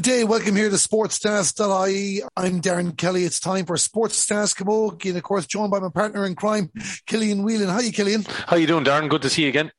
Good day. Welcome here to sportsdesk.ie. I'm Darren Kelly. It's time for Sports Camogie and of course joined by my partner in crime, Killian Whelan. How you, Killian? How you doing, Darren? Good to see you again.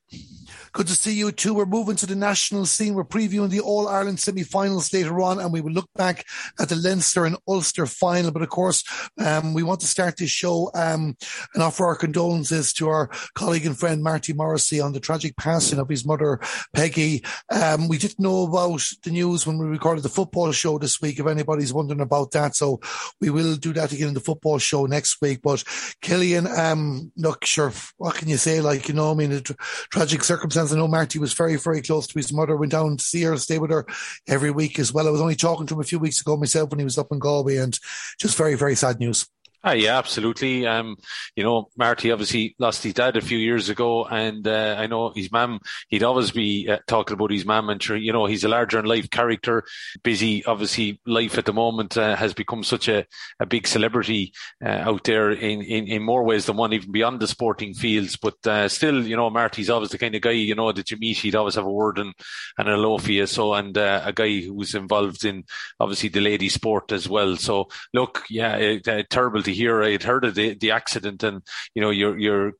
Good to see you too. We're moving to the national scene. We're previewing the All Ireland semi-finals later on, and we will look back at the Leinster and Ulster final. But of course, um, we want to start this show um, and offer our condolences to our colleague and friend Marty Morrissey on the tragic passing of his mother Peggy. Um, we didn't know about the news when we recorded the football show this week. If anybody's wondering about that, so we will do that again in the football show next week. But Killian, um, look, sure, what can you say? Like you know, I mean, tra- tragic I know Marty was very, very close to his mother, went down to see her, stay with her every week as well. I was only talking to him a few weeks ago myself when he was up in Galway and just very, very sad news. Ah, yeah, absolutely. Um, you know, Marty obviously lost his dad a few years ago, and uh, I know his mum. He'd always be uh, talking about his mum, and sure, you know, he's a larger in life character. Busy, obviously, life at the moment uh, has become such a, a big celebrity uh, out there in, in, in more ways than one, even beyond the sporting fields. But uh, still, you know, Marty's always the kind of guy you know that you meet. He'd always have a word and and a hello for you. So, and uh, a guy who was involved in obviously the lady sport as well. So, look, yeah, terrible to hear. I'd heard of the, the accident, and you know, you're you're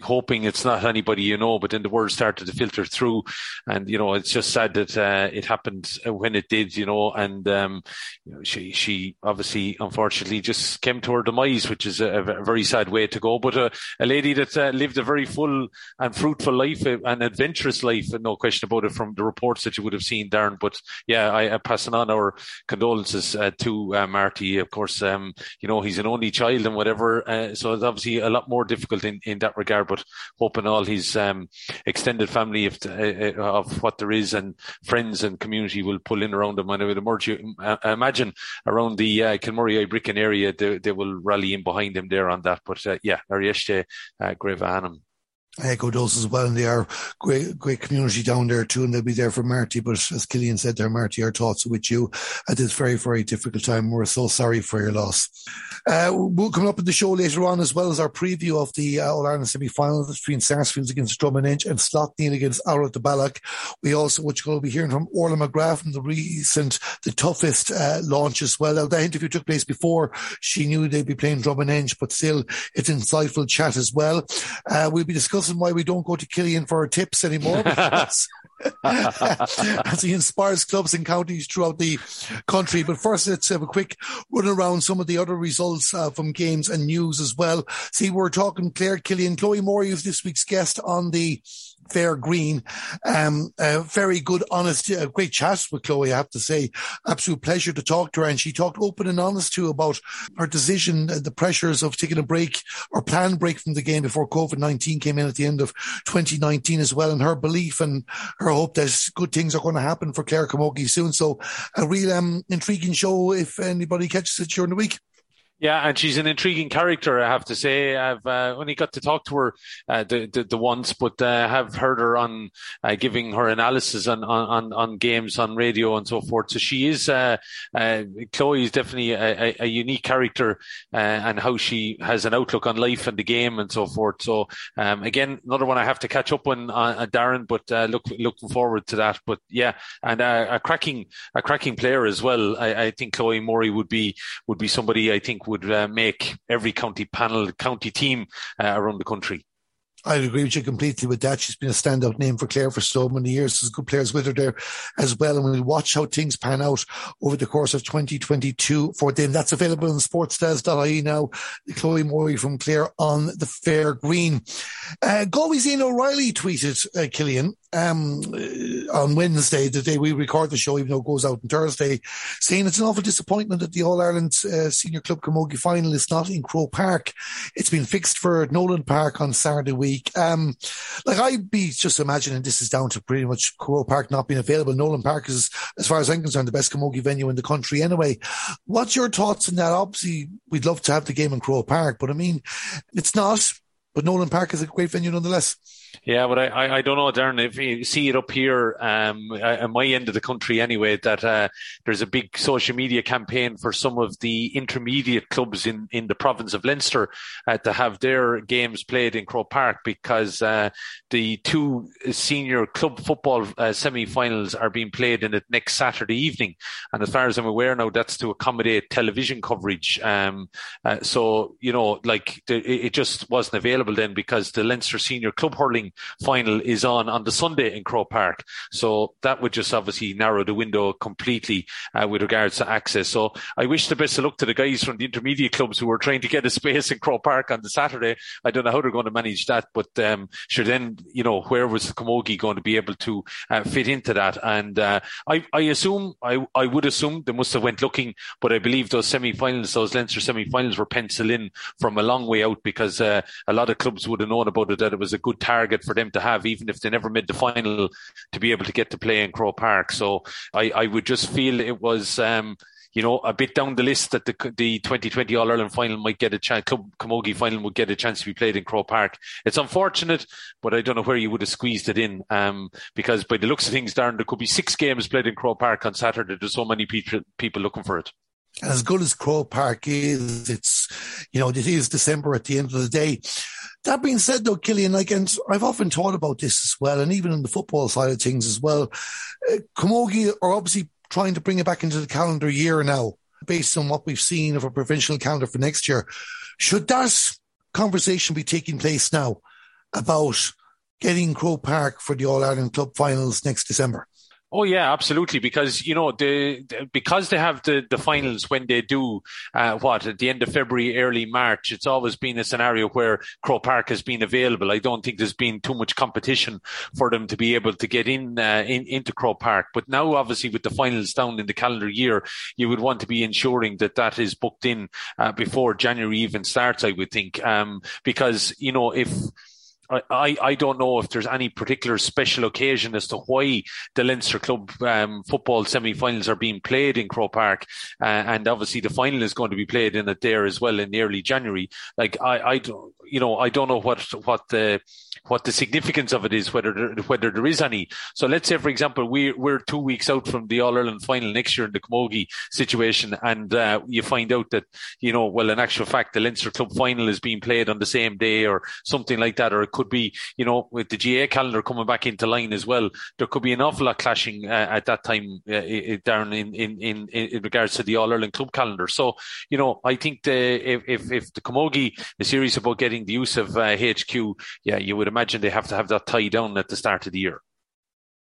hoping it's not anybody you know, but then the word started to filter through, and you know, it's just sad that uh, it happened when it did, you know, and um, you know, she she obviously, unfortunately, just came to her demise, which is a, a very sad way to go. But uh, a lady that uh, lived a very full and fruitful life, uh, an adventurous life, no question about it, from the reports that you would have seen, Darren. But yeah, I, am passing on our condolences uh, to Marty. Of course, um, you know, he's an only child and whatever, so it's obviously a lot more difficult in, in that regard. But hoping all his um, extended family of, uh, of what there is and friends and community will pull in around him. And I would uh, imagine around the uh, Kilmurry Ibrickane area, they, they, will rally in behind him there on that. But uh, yeah, Arieste uh, Anam. Echo those as well, and they are great, great community down there too, and they'll be there for Marty. But as Killian said there, Marty, our thoughts are with you at this very, very difficult time. We're so sorry for your loss. Uh, we'll come up in the show later on, as well as our preview of the uh, All Ireland semi final between Sarsfields against Drom and Inch and Slaughtneil against Oulart-The Ballagh. We also, which will be hearing from Orla McGrath from the recent, the toughest uh, launch as well. Now, that interview took place before she knew they'd be playing Drom and Inch, but still, it's insightful chat as well. Uh, we'll be discussing discussing why we don't go to Killian for our tips anymore because as he inspires clubs and counties throughout the country. But first, let's have a quick run around some of the other results uh, from games and news as well. See, we're talking Clare Killian, Chloe Morey, who's this week's guest on the Fair Green. Um, a very good, honest, uh, great chat with Chloe, I have to say. Absolute pleasure to talk to her. And she talked open and honest too about her decision, uh, the pressures of taking a break or planned break from the game before COVID-19 came in at the end of 2019 as well. And her belief and her hope that good things are going to happen for Clare Camogie soon. So a real um, intriguing show if anybody catches it during the week. Yeah, and she's an intriguing character, I have to say. I've uh, only got to talk to her uh, the, the, the once, but uh, have heard her on uh, giving her analysis on, on on games on radio and so forth. So she is uh, uh, Chloe is definitely a, a, a unique character, and how she has an outlook on life and the game and so forth. So um, again, another one I have to catch up on, Darren, but look looking forward to that. But yeah, and a cracking a cracking player as well. I, I think Chloe Morey would be would be somebody I think would uh, make every county panel, county team uh, around the country. I agree with you completely with that. She's been a standout name for Clare for so many years. There's good players with her there as well. And we'll watch how things pan out over the course of 2022 for them. That's available on sportsdesk.ie now. Chloe Morey from Clare on the fair green. Uh, Galway's Ian O'Reilly tweeted, uh, Killian, um, uh, on Wednesday, the day we record the show, even though it goes out on Thursday, saying it's an awful disappointment that the All Ireland uh, Senior Club Camogie final is not in Croke Park. It's been fixed for Nolan Park on Saturday week. Um, like I'd be just imagining this is down to pretty much Croke Park not being available. Nolan Park is, as far as I'm concerned, the best Camogie venue in the country anyway. What's your thoughts on that? Obviously, we'd love to have the game in Croke Park, but I mean, it's not but Nolan Park is a great venue nonetheless. Yeah, but I, I, don't know, Darren, if you see it up here, um, at my end of the country anyway, that, uh, there's a big social media campaign for some of the intermediate clubs in, in the province of Leinster, uh, to have their games played in Croke Park because, uh, the two senior club football, uh, semi-finals are being played in it next Saturday evening. And as far as I'm aware now, that's to accommodate television coverage. Um, uh, so, you know, like the, it just wasn't available then because the Leinster senior club hurling final is on on the Sunday in Croke Park. So that would just obviously narrow the window completely uh, with regards to access. So I wish the best of luck to the guys from the intermediate clubs who are trying to get a space in Croke Park on the Saturday. I don't know how they're going to manage that, but um, sure then, you know, where was the Camogie going to be able to uh, fit into that? And uh, I, I assume, I, I would assume they must have went looking, but I believe those semi-finals, those Leinster semi-finals were penciled in from a long way out because uh, a lot of clubs would have known about it, that it was a good target for them to have, even if they never made the final, to be able to get to play in Croke Park. So I, I would just feel it was. Um, you know, a bit down the list that the the 2020 All Ireland final might get a chance, Camogie final would get a chance to be played in Croke Park. It's unfortunate, but I don't know where you would have squeezed it in, um, because by the looks of things, Darren, there could be six games played in Croke Park on Saturday. There's so many people people looking for it. As good as Croke Park is, it's you know it is December at the end of the day. That being said, though, Killian, like, and I've often thought about this as well, and even in the football side of things as well. Uh, Camogie are obviously trying to bring it back into the calendar year now, based on what we've seen of a provincial calendar for next year. Should that conversation be taking place now about getting Croke Park for the All Ireland Club finals next December? Oh yeah, absolutely. Because you know the, the, because they have the the finals when they do uh, what at the end of February, early March. It's always been a scenario where Croke Park has been available. I don't think there's been too much competition for them to be able to get in, uh, in into Croke Park. But now, obviously, with the finals down in the calendar year, you would want to be ensuring that that is booked in uh, before January even starts. I would think um, because you know if I, I don't know if there's any particular special occasion as to why the Leinster Club um, football semi-finals are being played in Croke Park, uh, and obviously the final is going to be played in it there as well in early January. Like I, I don't, you know, I don't know what what the what the significance of it is, whether there, whether there is any. So let's say, for example, we we're two weeks out from the All Ireland final next year in the Camogie situation, and uh, you find out that you know, well, in actual fact, the Leinster Club final is being played on the same day or something like that, or it could be, you know, with the GAA calendar coming back into line as well, there could be an awful lot clashing uh, at that time, uh, Darren, in, in in in regards to the All Ireland Club calendar. So you know, I think the, if if the Camogie is serious about getting the use of uh, HQ, yeah, you would imagine they have to have that tie down at the start of the year.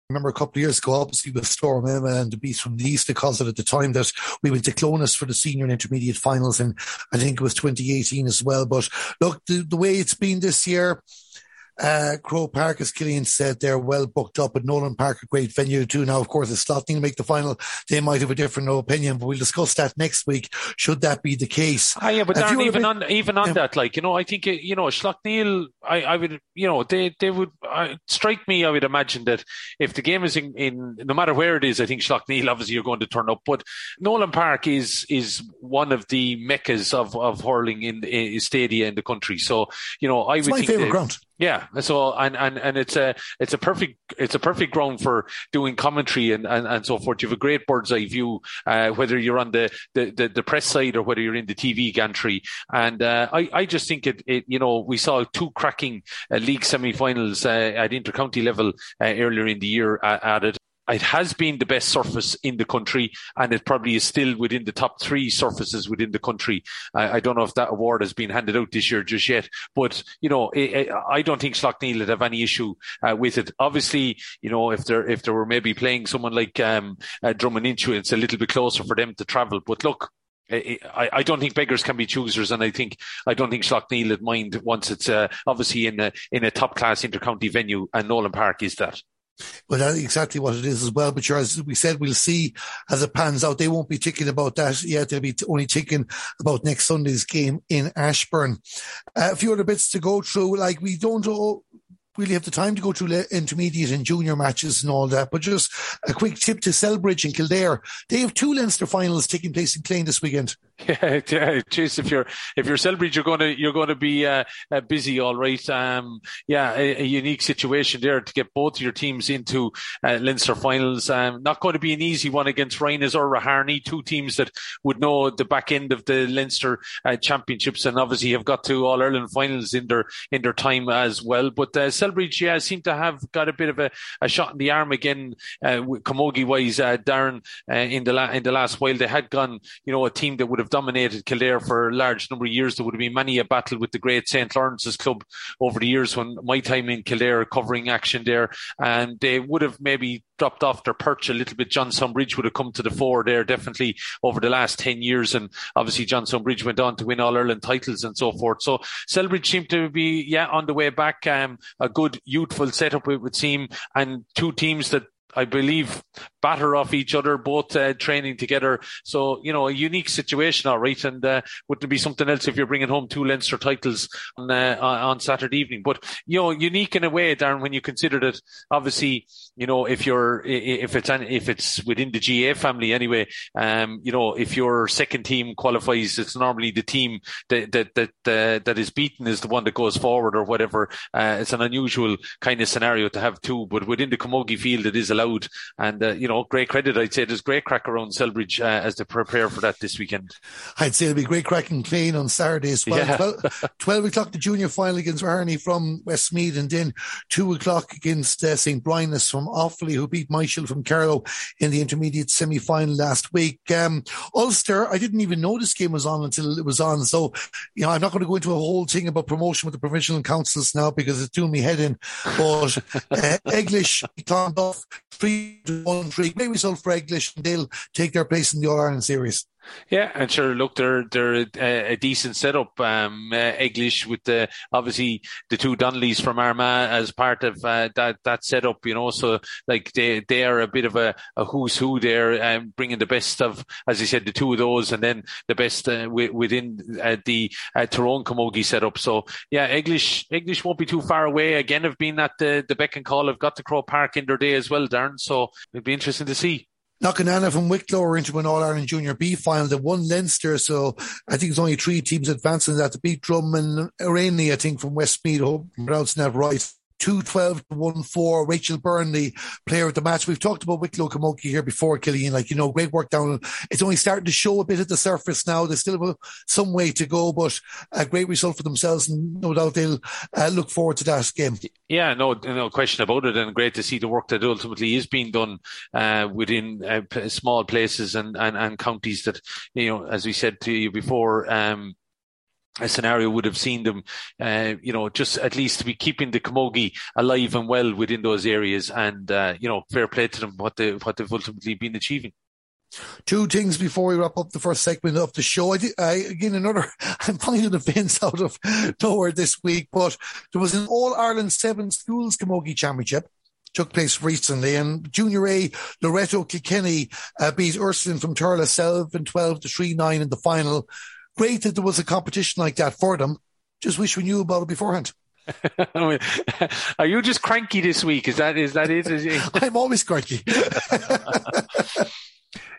Remember a couple of years ago, obviously with Storm Emma and the Beast from the East, because at the time that we went to Clones for the senior and intermediate finals, and I think it was 2018 as well. But look, the, the way it's been this year, uh, Croke Park, as Killian said, they're well booked up at Nolan Park, a great venue too. Now, of course, if Slaughtneil make the final, they might have a different opinion, but we'll discuss that next week. Should that be the case? Ah, yeah, but Darren, even been, on even on yeah. that, like you know, I think you know, Slaughtneil, I, I would, you know, they they would uh, strike me. I would imagine that if the game is in, in no matter where it is, I think Slaughtneil obviously you're going to turn up, but Nolan Park is is one of the meccas of of hurling in the stadia in the country. So you know, I it's would my favorite ground. Yeah. So, and, and, and it's a, it's a perfect, it's a perfect ground for doing commentary and, and, and so forth. You have a great bird's eye view, uh, whether you're on the, the, the, the, press side or whether you're in the TV gantry. And, uh, I, I just think it, it, you know, we saw two cracking uh, league semi-finals, uh, at intercounty level, uh, earlier in the year uh, added it has been the best surface in the country, and it probably is still within the top three surfaces within the country. I, I don't know if that award has been handed out this year just yet, but you know, it, it, I don't think Slaughtneil would have any issue uh, with it. Obviously, you know, if there if there were maybe playing someone like um, uh, Drummond Inchu, it's a little bit closer for them to travel. But look, I, I don't think beggars can be choosers, and I think I don't think Slaughtneil would mind once it's uh, obviously in a in a top class intercounty venue, and Nolan Park is that. Well, that's exactly what it is as well. But sure, as we said, we'll see as it pans out. They won't be thinking about that yet. They'll be only thinking about next Sunday's game in Ashbourne. Uh, a few other bits to go through. Like we don't really have the time to go through intermediate and junior matches and all that. But just a quick tip to Celbridge and Kildare. They have two Leinster finals taking place in Clane this weekend. Yeah, yeah, Chase, if you're if you're Celbridge, you're going to you're going to be uh, uh, busy, all right. Um, yeah, a, a, unique situation there to get both your teams into uh, Leinster finals. Um, not going to be an easy one against Rynagh's or Raharney, two teams that would know the back end of the Leinster uh, championships, and obviously have got to All Ireland finals in their in their time as well. But uh, Celbridge, yeah, seem to have got a bit of a, a shot in the arm again, uh, camogie wise, uh, Darren, uh, in the la- in the last while. They had gone, you know, a team that would have have dominated Kildare for a large number of years. There would have been many a battle with the great St. Lawrence's club over the years when my time in Kildare covering action there. And they would have maybe dropped off their perch a little bit. Johnstown Bridge would have come to the fore there definitely over the last 10 years. And obviously Johnstown Bridge went on to win all Ireland titles and so forth. So Celbridge seemed to be, yeah, on the way back. Um, a good youthful setup, it would seem, and two teams that I believe batter off each other, both uh, training together. So, you know, a unique situation, all right. And uh, wouldn't be something else if you're bringing home two Leinster titles on, uh, on Saturday evening. But, you know, unique in a way, Darren, when you consider that obviously, you know, if you're, if it's, if it's within the GAA family anyway, um, you know, if your second team qualifies, it's normally the team that, that, that, uh, that is beaten is the one that goes forward or whatever. Uh, it's an unusual kind of scenario to have two, but within the Camogie field, it is allowed. And, uh, you know, great credit. I'd say there's great crack around Celbridge uh, as they prepare for that this weekend. I'd say it'll be great crack and Clane on Saturday as well. Yeah. 12, 12, o'clock, the junior final against Raharney from Westmeath, and then 2 o'clock against uh, St. Rynagh's from Offaly, who beat Myshall from Carlow in the intermediate semi final last week. Um, Ulster, I didn't even know this game was on until it was on. So, you know, I'm not going to go into a whole thing about promotion with the provincial councils now because it's doing me head in. But uh, Eglish, Clonduff, 3 1 3 great result for Eglish, and they'll take their place in the All Ireland series. Yeah, and sure. Look, they're they're a, a decent setup. Um, uh, Eglish with the obviously the two Donnellys from Armagh as part of uh, that that setup. You know, so like they they are a bit of a, a who's who there, um, bringing the best of, as you said, the two of those, and then the best uh, w- within uh, the uh, Tyrone Camogie setup. So yeah, Eglish Eglish won't be too far away. Again, have been at the the beck and call. Have got the Croke Park in their day as well, Darren. So it'd be interesting to see. Knockananna from Wicklow into an All Ireland Junior B final. They won Leinster, so I think it's only three teams advancing that to beat Drum and Rainey, I think, from Westmeath. Hope I'm pronouncing that right. 212 to 1 4. Rachel Burnley, player of the match. We've talked about Wicklow Camogie here before, Killian. Like, you know, great work down. It's only starting to show a bit at the surface now. They still some way to go, but a great result for themselves. And no doubt they'll uh, look forward to that game. Yeah, no, no question about it. And great to see the work that ultimately is being done uh, within uh, small places and, and, and counties that, you know, as we said to you before, um, a scenario would have seen them, uh, you know, just at least be keeping the camogie alive and well within those areas, and uh, you know, fair play to them what they what they've ultimately been achieving. Two things before we wrap up the first segment of the show. I, did, I again another. I'm finding fence out of nowhere this week, but there was an All Ireland Seven Schools Camogie Championship took place recently. And Junior A, Loretto Kilkenny uh, beat Ursuline from Thurles 7 12 to 3 9 in the final great that there was a competition like that for them. Just wish we knew about it beforehand. Are you just cranky this week? Is that is that it? I'm always cranky.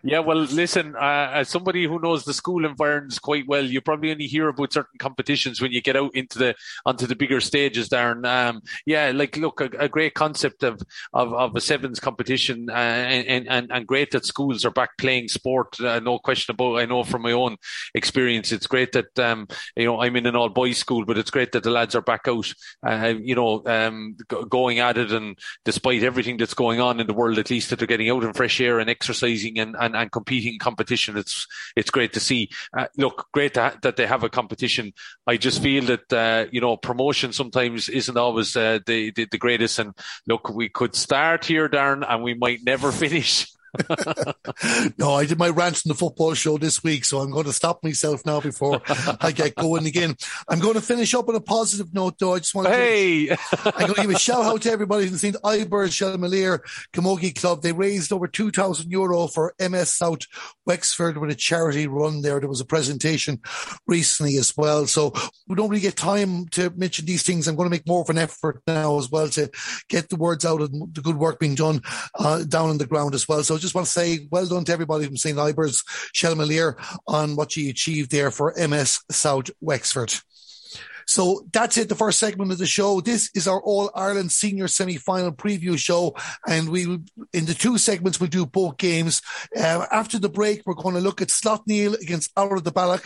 Yeah, well, listen, uh, as somebody who knows the school environments quite well, you probably only hear about certain competitions when you get out into the onto the bigger stages, Darren. Um, yeah, like look, a, a, great concept of, of, of a sevens competition, uh, and, and and great that schools are back playing sport. Uh, no question about. I know from my own experience, it's great that um, you know I'm in an all boys school, but it's great that the lads are back out, uh, you know, um, going at it, and despite everything that's going on in the world, at least that they're getting out in fresh air and exercising and, and and competing competition. It's it's great to see. Uh, look, great that, that they have a competition. I just feel that uh, you know promotion sometimes isn't always uh, the, the, the greatest. And look, we could start here, Darren, and we might never finish. no, I did my rant in the football show this week, so I'm going to stop myself now before I get going again. I'm going to finish up on a positive note, though. I just want to. Hey! I'm going to give a shout out to everybody who's seen Ibar's Shelmalier Camogie Club. They raised over 2,000 euro for MS South Wexford with a charity run there. There was a presentation recently as well. So we don't really get time to mention these things. I'm going to make more of an effort now as well to get the words out and the good work being done uh, down on the ground as well. So just want to say well done to everybody from St. Ibar's, Shelmalier on what you achieved there for MS South Wexford. So that's it, the first segment of the show. This is our All Ireland Senior Semi Final preview show. And we, in the two segments, we'll do both games. Uh, after the break, we're going to look at Slaughtneil against Oulart-The Ballagh.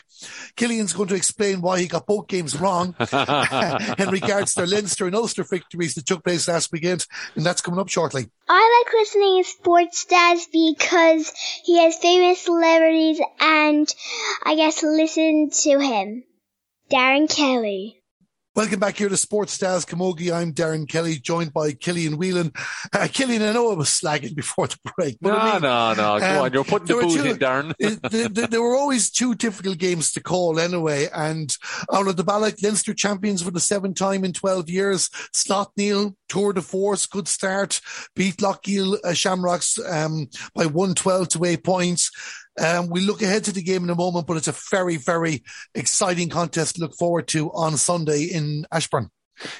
Killian's going to explain why he got both games wrong in regards to their Leinster and Ulster victories that took place last weekend. And that's coming up shortly. I like listening to Sports Stats because he has famous celebrities and I guess listen to him. Darren Kelly. Welcome back here to Sports Stars Camogie. I'm Darren Kelly, joined by Killian Whelan. Uh, Killian, I know I was slagging before the break. But no, I mean, no, no. Come um, on, you're putting the boot two, in, Darren. there, there were always two difficult games to call anyway. And Oulart-The Ballagh, Leinster champions for the seventh time in 12 years. Slaughtneil, tour de force, good start. Beat Loughgiel uh, Shamrocks um, by 112 to 8 points. Um, we look ahead to the game in a moment, but it's a very, very exciting contest to look forward to on Sunday in Ashbourne.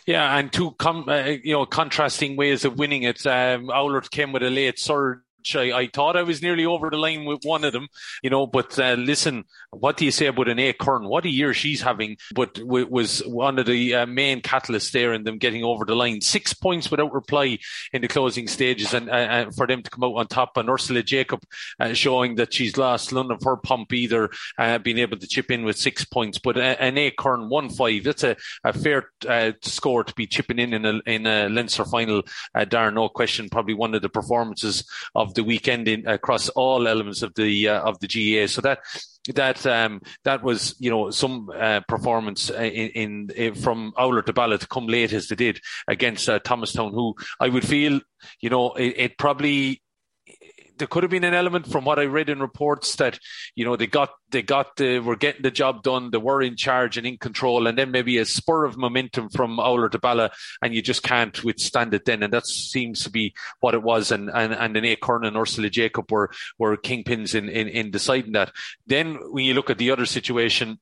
Yeah, and two com- uh, you know contrasting ways of winning it. Um, Oulart came with a late surge I, I, thought I was nearly over the line with one of them, you know, but uh, listen, what do you say about an A Kern? What a year she's having, but w- was one of the uh, main catalysts there in them getting over the line. Six points without reply in the closing stages and uh, uh for them to come out on top. And Ursula Jacob uh, showing that she's lost none of her pump either, uh, being able to chip in with six points. But an A Kern 1-5, that's a, a fair score to be chipping in in a, in a Leinster final, Darren, no question. Probably one of the performances of of the weekend in, across all elements of the uh, of the GAA. So that that um, that was you know some uh, performance in, in, in, from Oulart-The Ballagh to come late as they did against uh, Thomastown, who I would feel you know it, it probably there could have been an element from what I read in reports that you know they got they got the were getting the job done, they were in charge and in control, and then maybe a spur of momentum from Oulart-The Ballagh, and you just can't withstand it then, and that seems to be what it was, and and and Ane Kern and Ursula Jacob were were kingpins in, in in deciding that. Then when you look at the other situation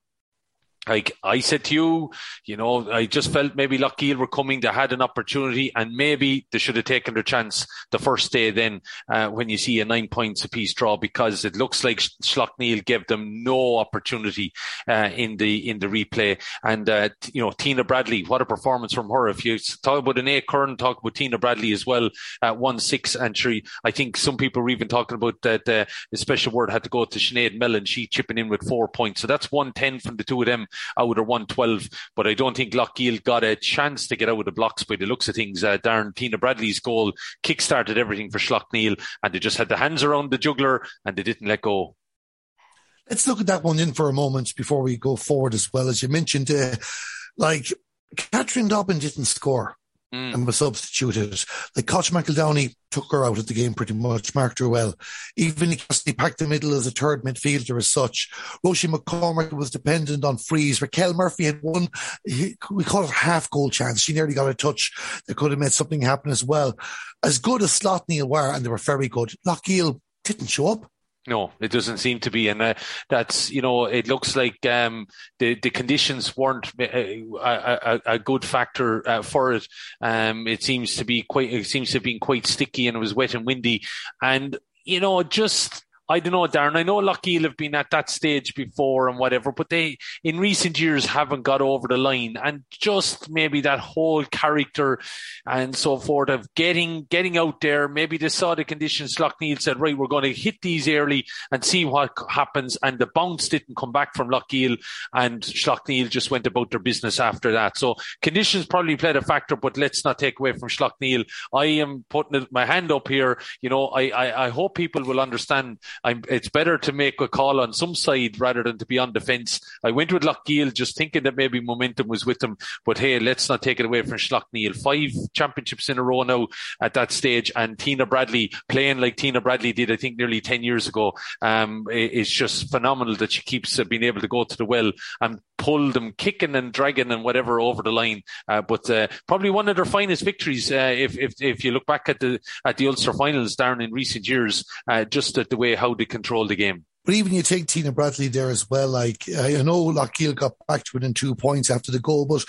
like I said to you, you know, I just felt maybe Loughgiel were coming. They had an opportunity, and maybe they should have taken their chance the first day. Then, uh, when you see a nine points apiece draw, because it looks like Slaughtneil gave them no opportunity uh, in the in the replay. And uh, you know, Tina Bradley, what a performance from her! If you talk about an A Kern, talk about Tina Bradley as well, one six three. I think some people were even talking about that. Uh, the special word had to go to Sinead Mellon. She chipping in with four points, so that's one ten from the two of them out of 112. But I don't think Loughgiel got a chance to get out of the blocks by the looks of things. Uh, Darren Tina Bradley's goal kick-started everything for Slaughtneil and they just had the hands around the juggler and they didn't let go. Let's look at that one in for a moment before we go forward as well. As you mentioned, uh, like Catherine Dobbin didn't score mm. and was substituted. Like Coach McEldowney took her out of the game pretty much, marked her well. Even he packed the middle as a third midfielder as such. Roisin McCormack was dependent on frees. Raquel Murphy had one, we call it half goal chance. She nearly got a touch that could have made something happen as well. As good as Slaughtneil were, and they were very good, Loughgiel didn't show up. No, it doesn't seem to be, and uh, that's you know it looks like um, the the conditions weren't uh, a, a, a good factor uh, for it. Um, it seems to be quite it seems to have been quite sticky, and it was wet and windy, and you know just I don't know, Darren. I know Loughgiel have been at that stage before and whatever, but they in recent years haven't got over the line. And just maybe that whole character and so forth of getting getting out there. Maybe they saw the conditions. Slaughtneil said, right, we're going to hit these early and see what happens. And the bounce didn't come back from Loughgiel, and Slaughtneil just went about their business after that. So conditions probably played a factor, but let's not take away from Slaughtneil. I am putting my hand up here. You know, I I, I hope people will understand I'm, it's better to make a call on some side rather than to be on defence. I went with Loughgiel just thinking that maybe momentum was with them, but hey, let's not take it away from Slaughtneil. Five championships in a row now at that stage, and Tina Bradley playing like Tina Bradley did, I think, nearly 10 years ago. Um, it's just phenomenal that she keeps uh, being able to go to the well and pull them kicking and dragging and whatever over the line. Uh, but uh, probably one of their finest victories, uh, if, if if you look back at the at the Ulster finals, Darren, in recent years, uh, just at the way how they control the game. But even you take Tina Bradley there as well. Like I know Loughgiel got back to within two points after the goal, but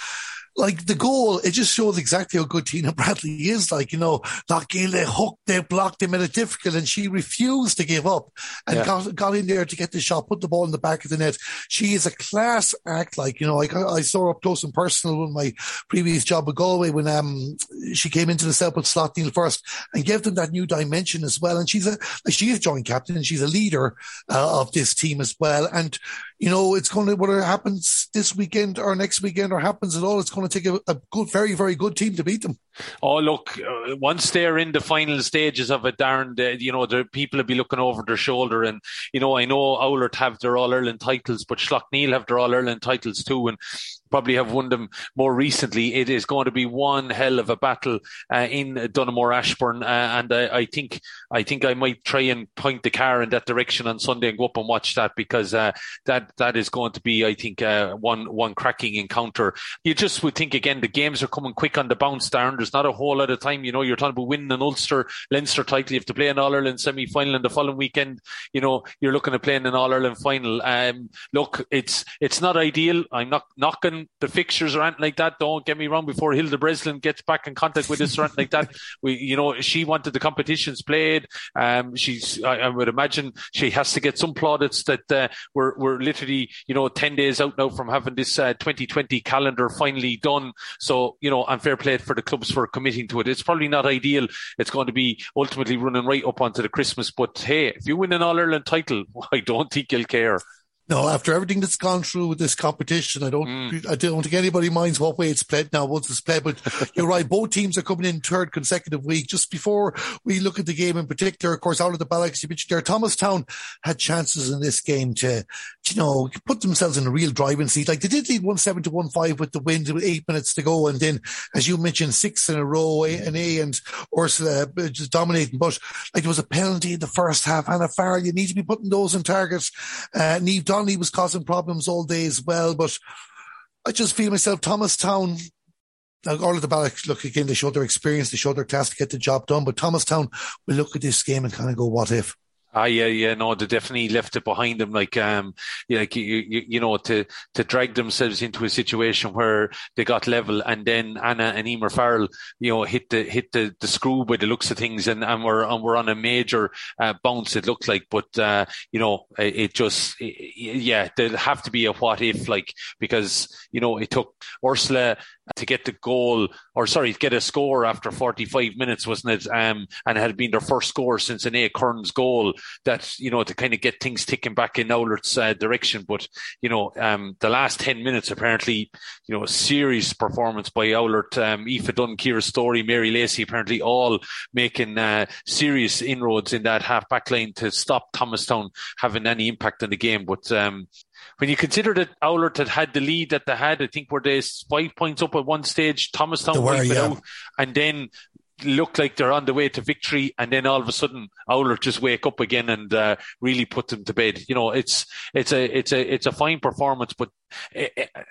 like the goal, it just shows exactly how good Tina Bradley is. Like, you know, Loughgiel, they hooked, they blocked, they made it difficult, and she refused to give up and yeah. got, got in there to get the shot, put the ball in the back of the net. She is a class act. Like, you know, I, I saw her up close and personal with my previous job at Galway when um she came into the set with Slaughtneil first and gave them that new dimension as well. And she's a, she is joint captain and she's a leader uh, of this team as well. And you know, it's going to, whether it happens this weekend or next weekend or happens at all, it's going to take a, a good, very, very good team to beat them. Oh, look, uh, once they're in the final stages of it, Darren, the, you know, the people will be looking over their shoulder. And, you know, I know Oulart have their All Ireland titles, but Slaughtneil have their All Ireland titles too. And probably have won them more recently. It is going to be one hell of a battle uh, in Donaghmore Ashbourne, uh, and I, I, think I think I might try and point the car in that direction on Sunday and go up and watch that because uh, that that is going to be, I think, uh, one one cracking encounter. You just would think again the games are coming quick on the bounce. Down there's not a whole lot of time. You know, you're talking about winning an Ulster Leinster title. You have to play an All Ireland semi final in the following weekend. You know, you're looking at playing an All Ireland final. Um, look, it's it's not ideal. I'm not knocking the fixtures or anything like that. Don't get me wrong. Before Hilda Breslin gets back in contact with us or anything like that, we, you know, she wanted the competitions played. Um, she's, I, I would imagine she has to get some plaudits that uh, we're, we're literally, you know, 10 days out now from having this uh, 2020 calendar finally done. So, you know, and fair play for the clubs for committing to it. It's probably not ideal. It's going to be ultimately running right up onto the Christmas. But hey, if you win an All Ireland title, I don't think you'll care. No, after everything that's gone through with this competition, I don't, mm. I don't think anybody minds what way it's played now once it's played. But you're right, both teams are coming in third consecutive week. Just before we look at the game in particular, of course, Oulart-The Ballagh, you mentioned there, Thomastown had chances in this game to, you know, put themselves in a real driving seat. Like they did lead one seven to one five with the wind with eight minutes to go, and then, as you mentioned, six in a row, and A and Ursula just dominating. But like there was a penalty in the first half, Hannah Farrell, you need to be putting those in targets. Uh, Neve Donnelly was causing problems all day as well. But I just feel myself, Thomastown, Oulart-The Ballagh, look again, they show their experience, they show their class to get the job done. But Thomastown will look at this game and kind of go, what if? Ah, yeah, yeah, no, they definitely left it behind them. Like, um, like you, you, you know, to to drag themselves into a situation where they got level, and then Anna and Emer Farrell, you know, hit the hit the, the screw by the looks of things, and and we're and we're on a major uh, bounce. It looked like, but uh, you know, it, it just, it, yeah, there'll have to be a what if, like, because you know, it took Ursula to get the goal, or sorry, get a score after 45 minutes, wasn't it? Um, and it had been their first score since an A. Kearns goal that, you know, to kind of get things ticking back in Oulart's uh, direction. But, you know, um, the last 10 minutes, apparently, you know, a serious performance by Oulart, um, Aoife Dunn, Ciara Storey, Mary Leacy, apparently all making uh, serious inroads in that half back line to stop Thomastown having any impact on the game. But, um, when you consider that Oulart had had the lead that they had, I think were they five points up at one stage, Thomastown were, yeah. out, and then look like they're on the way to victory, and then all of a sudden Oulart just wake up again and uh, really put them to bed. You know, it's it's a it's a it's a fine performance, but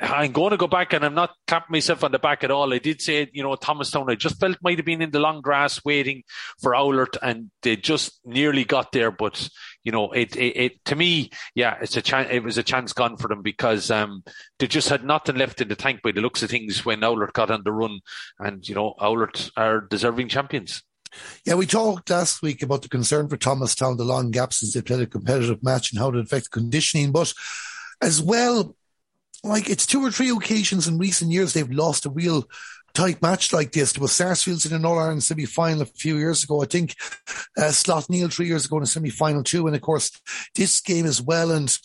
I'm going to go back and I'm not clapping myself on the back at all. I did say, you know, Thomastown, I just felt might have been in the long grass waiting for Oulart and they just nearly got there. But, you know, it, it, it to me, yeah, it's a chance, it was a chance gone for them because, um, they just had nothing left in the tank by the looks of things when Oulart got on the run and, you know, Oulart are deserving champions. Yeah, we talked last week about the concern for Thomastown, the long gap since they played a competitive match and how it affects conditioning. But as well, like it's two or three occasions in recent years they've lost a real tight match like this. There was Sarsfields in an All Ireland semi final a few years ago. I think uh, Slaughtneil three years ago in a semi final too. And of course, this game as well. And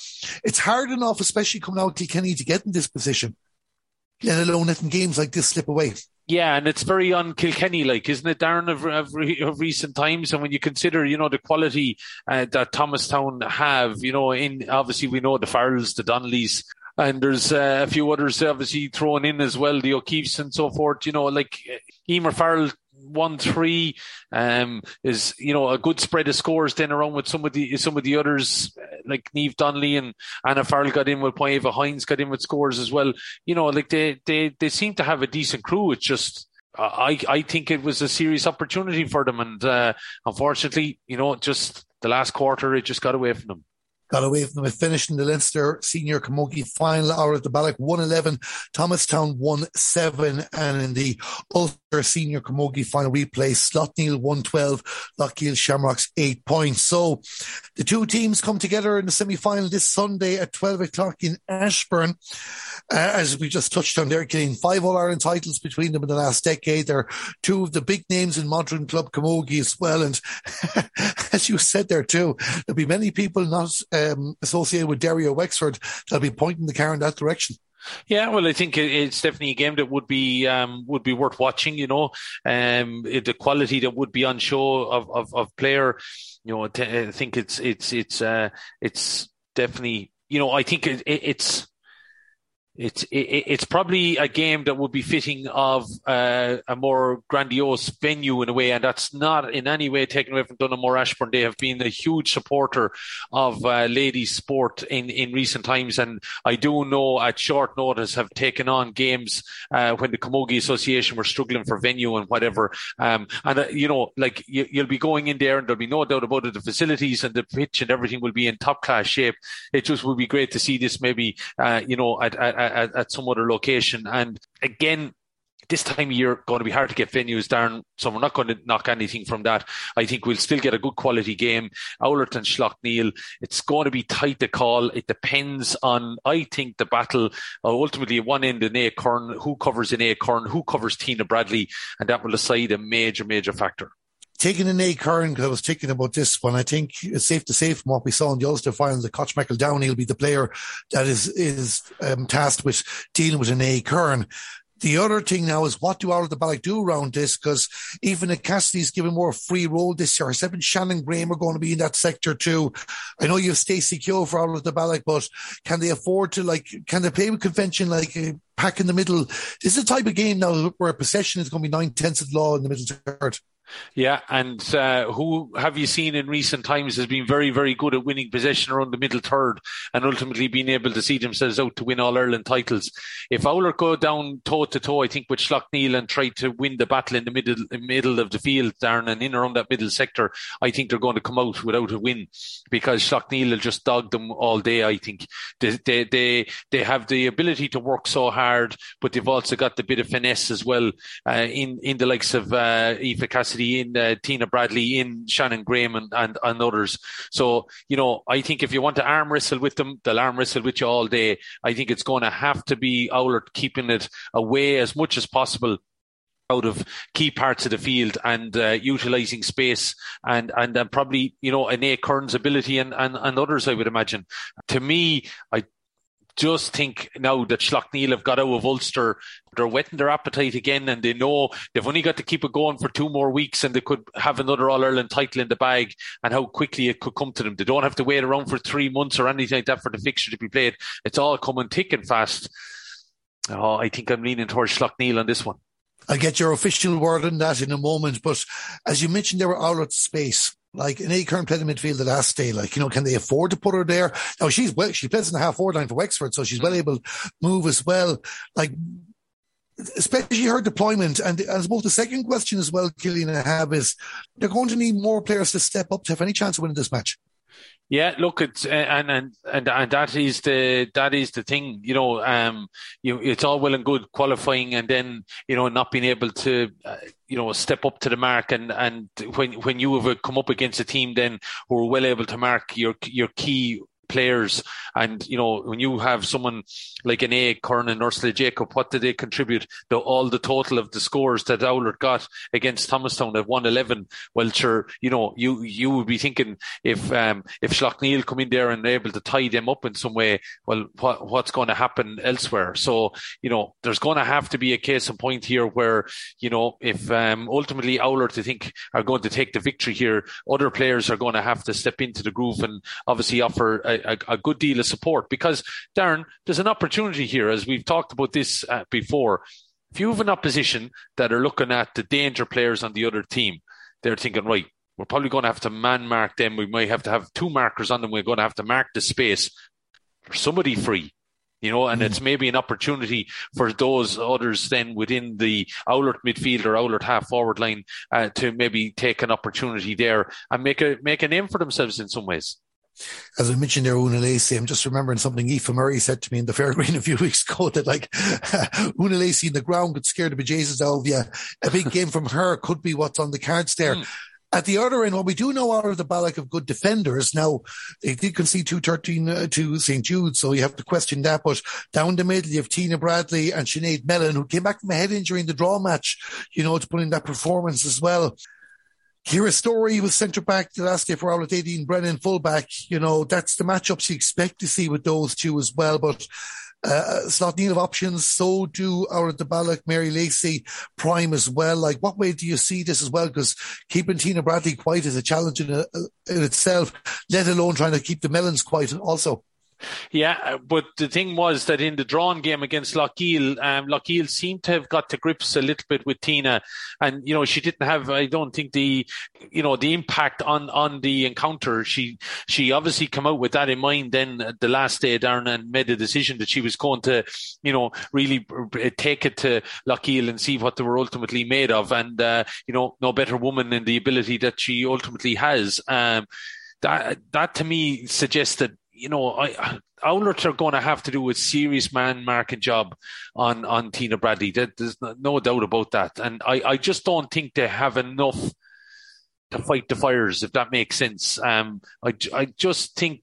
it's hard enough, especially coming out to Kilkenny, to get in this position. let alone letting games like this slip away. Yeah, and it's very on Kilkenny like, isn't it, Darren, of, of, of, recent times? And when you consider, you know, the quality uh, that Thomastown have, you know, in obviously we know the Farrells, the Donnellys, and there's uh, a few others obviously thrown in as well, the O'Keefes and so forth. You know, like Emer Farrell one three um, is you know a good spread of scores then around with some of the some of the others like Neve Donnelly and Anna Farrell got in with Poeva Hines got in with scores as well. You know, like they they they seem to have a decent crew. It's just I I think it was a serious opportunity for them, and uh, unfortunately, you know, just the last quarter it just got away from them got away from them. It finished in the Leinster Senior Camogie final Oulart-The Ballagh 111, Thomastown 1-7, and in the Ulster Senior Camogie final replay, Slaughtneil 112, Loughgiel Shamrocks 8 points. So the two teams come together in the semi-final this Sunday at 12 o'clock in Ashbourne. Uh, as we just touched on there, getting five All-Ireland titles between them in the last decade. They're two of the big names in modern club camogie as well. And as you said there too, there'll be many people not um, associated with Derry or Wexford that'll be pointing the car in that direction. Yeah, well, I think it's definitely a game that would be um, would be worth watching. You know, um, the quality that would be on show of of, of player. You know, I think it's it's it's uh, it's definitely. You know, I think it, it's it's it, it's probably a game that would be fitting of uh, a more grandiose venue in a way, and that's not in any way taken away from Donaghmore Ashbourne. They have been a huge supporter of uh, ladies sport in, in recent times, and I do know at short notice have taken on games uh, when the Camogie Association were struggling for venue and whatever. Um, and uh, you know, like you, will be going in there, and there'll be no doubt about it. The facilities and the pitch and everything will be in top class shape. It just would be great to see this maybe, uh, you know, at, at at, at some other location. And again, this time of year going to be hard to get venues, Darren. So we're not going to knock anything from that. I think we'll still get a good quality game. Owlerton, Slaughtneil. It's going to be tight to call. It depends on, I think, the battle. Uh, ultimately, one end in Acorn, who covers in Acorn, who covers Tina Bradley, and that will decide a major, major factor taking an A Curran, because I was thinking about this one, I think it's safe to say from what we saw in the Ulster final that Koch McEldowney will be the player that is is um, tasked with dealing with an A Curran. The other thing now is what do Oulart-The Ballagh do around this? Because even if Cassidy's given more free role this year, Seven Shannon Graham are going to be in that sector too. I know you have Stacey Keogh for Oulart-The Ballagh, but can they afford to like, can they play with convention like a pack in the middle? This is the type of game now where possession is going to be nine tenths of the law in the middle third. Yeah, and uh, who have you seen in recent times has been very, very good at winning possession around the middle third and ultimately being able to see themselves out to win all Ireland titles. If Oulart go down toe to toe, I think with Slaughtneil and try to win the battle in the middle middle of the field, Darren, and in around that middle sector, I think they're going to come out without a win because Slaughtneil will just dog them all day. I think they they they, they have the ability to work so hard, but they've also got the bit of finesse as well uh, in in the likes of uh, Cassidy in uh, Tina Bradley, in Shannon Graham, and, and, and others. So, you know, I think if you want to arm wrestle with them, they'll arm wrestle with you all day. I think it's going to have to be Oulart keeping it away as much as possible out of key parts of the field and uh, utilizing space and and uh, probably you know Anae Kern's ability and, and and others I would imagine. To me, I just think now that Slaughtneil have got out of Ulster, they're whetting their appetite again and they know they've only got to keep it going for two more weeks and they could have another All Ireland title in the bag and how quickly it could come to them. They don't have to wait around for three months or anything like that for the fixture to be played. It's all coming thick and fast. Oh, I think I'm leaning towards Slaughtneil on this one. I'll get your official word on that in a moment. But as you mentioned, there were outlet space. Like an Acorn played in midfield the last day. Like, you know, can they afford to put her there? Now she's well, she plays in the half forward line for Wexford, so she's well mm-hmm. able to move as well. Like, especially her deployment. And I suppose the second question as well, Killian, I have is they're going to need more players to step up to have any chance of winning this match. Yeah, look, it's and and and and that is the that is the thing. You know, um, you it's all well and good qualifying, and then you know not being able to, uh, you know, step up to the mark. And and when when you have come up against a team then who are well able to mark your your key players. And, you know, when you have someone like an A, and Ursula Jacob, what did they contribute? The, all the total of the scores that Oulart got against Thomastown at 111. Well, sure, you know, you, you would be thinking if, um, if Slaughtneil come in there and able to tie them up in some way, well, what, what's going to happen elsewhere? So, you know, there's going to have to be a case in point here where, you know, if, um, ultimately Oulart, I think, are going to take the victory here, other players are going to have to step into the groove and obviously offer a, a, a good deal of support because, Darren, there's an opportunity here, as we've talked about this uh, before. If you have an opposition that are looking at the danger players on the other team, they're thinking, right, we're probably going to have to man mark them. We might have to have two markers on them. We're going to have to mark the space for somebody free you know, and mm. it's maybe an opportunity for those others then within the Oulart midfield or Oulart half forward line uh, to maybe take an opportunity there and make a make a name for themselves in some ways. As I mentioned there, Una Leacy, I'm just remembering something Aoife Murray said to me in the fairgreen a few weeks ago that like Una Leacy in the ground could scare the bejesus out of you. A big game from her could be what's on the cards there. Mm. At the other end, what we do know Oulart-The Ballagh of good defenders. Now, they did concede 213 uh, to St. Jude, so you have to question that. But down the middle, you have Tina Bradley and Sinead Mellon, who came back from a head injury in the draw match, you know, to put in that performance as well. Ciara Storey with centre back for Oulart 18, Brennan fullback. You know, that's the matchups you expect to see with those two as well. But uh, Slaughtneil of options, so do Oulart-The Ballagh, Mary Leacy, Prime as well. Like, what way do you see this as well? Because keeping Tina Bradley quiet is a challenge in, a, uh, in itself, let alone trying to keep the Melons quiet also. Yeah, uh, but the thing was that in the drawn game against Loughgiel, um, Loughgiel seemed to have got to grips a little bit with Tina, and you know she didn't have. I don't think the, you know, the impact on on the encounter. She she obviously come out with that in mind. Then the last day, Darren, and made a decision that she was going to, you know, really take it to Loughgiel and see what they were ultimately made of. And uh, you know, no better woman in the ability that she ultimately has. Um, that that to me suggests that you know, I, Oulart are going to have to do a serious man marking job on, on Tina Bradley. There's no doubt about that. And I, I just don't think they have enough to fight the fires, if that makes sense. Um, I, I just think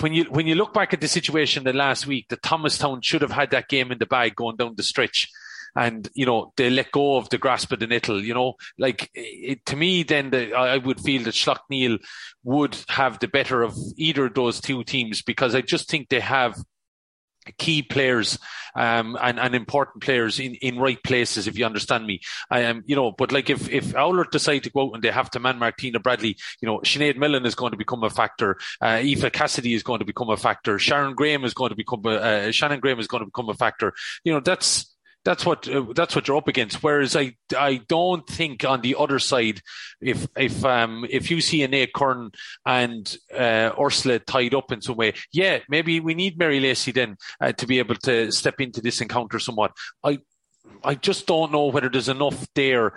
when you when you look back at the situation the last week, the Thomastown should have had that game in the bag going down the stretch and you know they let go of the grasp of the nettle. You know, like it, to me, then the, I would feel that Slaughtneil would have the better of either of those two teams because I just think they have key players um, and, and important players in, in right places, if you understand me. I um, you know, but like if, if Oulart decide to go out and they have to man Martina Bradley, you know, Sinead Mellon is going to become a factor. Uh, Aoife Cassidy is going to become a factor. Sharon Graham is going to become a, uh, Shannon Graham is going to become a factor. You know, that's, that's what uh, that's what you're up against. Whereas I I don't think on the other side, if if um if you see a Nate Kern and uh, Ursula tied up in some way, yeah, maybe we need Mary Leacy then uh, to be able to step into this encounter somewhat. I I just don't know whether there's enough there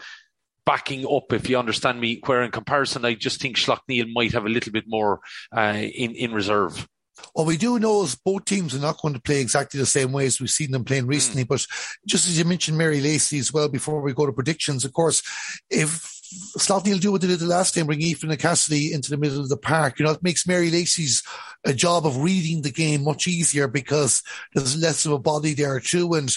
backing up, if you understand me. Where in comparison, I just think Slaughtneil might have a little bit more uh, in in reserve. What we do know is both teams are not going to play exactly the same way as we've seen them playing recently. Mm. But just as you mentioned Mary Leacy as well before we go to predictions, of course, if Slaughtneil do what they did the last time, bring Ethan and Cassidy into the middle of the park. You know, it makes Mary Leacy's a job of reading the game much easier because there's less of a body there too. And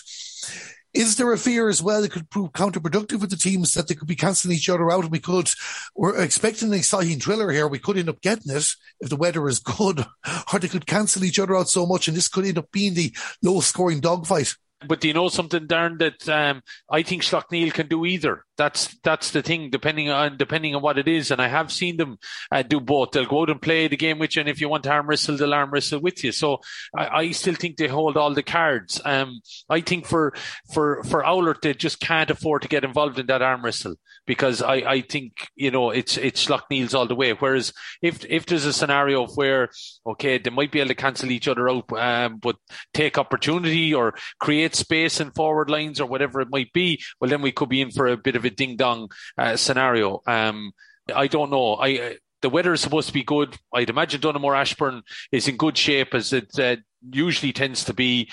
is there a fear as well that could prove counterproductive with the teams that they could be cancelling each other out? We could, we're expecting an exciting thriller here. We could end up getting it if the weather is good, or they could cancel each other out so much, and this could end up being the low scoring dogfight. But do you know something, Darren, that um, I think Slaughtneil can do either. That's that's the thing, depending on depending on what it is. And I have seen them uh, do both. They'll go out and play the game with you, and if you want to arm wrestle, they'll arm wrestle with you. So I, I still think they hold all the cards. Um, I think for for for Oulart, they just can't afford to get involved in that arm wrestle because I, I think you know it's it's Slaughtneil's all the way. Whereas if if there's a scenario where okay, they might be able to cancel each other out, um, but take opportunity or create space in forward lines or whatever it might be, well, then we could be in for a bit of a ding dong uh, scenario. Um, I don't know. I uh, the weather is supposed to be good. I'd imagine Donaghmore Ashbourne is in good shape as it uh, usually tends to be.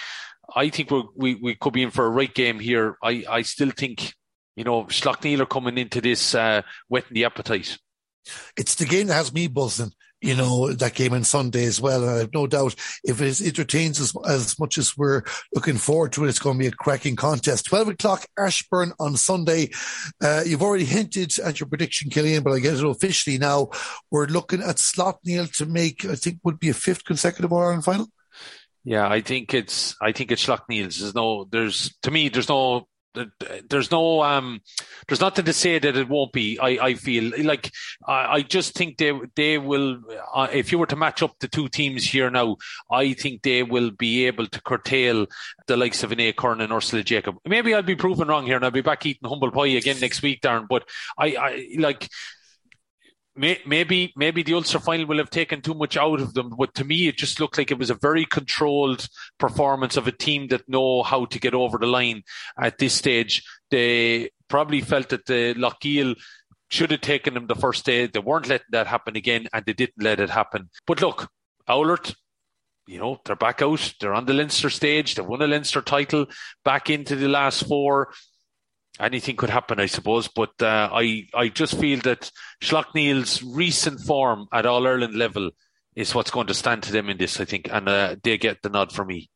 I think we we could be in for a right game here. I, I still think, you know, are coming into this uh, whetting the appetite. It's the game that has me buzzing you know, that game on Sunday as well. And I have no doubt if it entertains as, as much as we're looking forward to it, it's going to be a cracking contest. 12 o'clock Ashbourne on Sunday. Uh, you've already hinted at your prediction, Killian, but I get it officially now. We're looking at Slaughtneil to make, I think, would be a fifth consecutive Ireland final. Yeah, I think it's I think it's Slaughtneil's. There's no there's to me there's no there's no um there's nothing to say that it won't be i i feel. Like i, I just think they they will uh, if you were to match up the two teams here now i think they will be able to curtail the likes of an Kern and ursula jacob. Maybe i'll be proven wrong here and i'll be back eating humble pie again next week darren but i i like maybe maybe the Ulster final will have taken too much out of them, but to me it just looked like it was a very controlled performance of a team that know how to get over the line at this stage. They probably felt that the Loughgiel should have taken them the first day. They weren't letting that happen again, and they didn't let it happen. But look, Oulart, you know, they're back out. They're on the Leinster stage. They won a Leinster title, back into the last four anything could happen, I suppose. But uh, I I just feel that Slaughtneil's recent form at All Ireland level is what's going to stand to them in this, I think, and uh, they get the nod for me.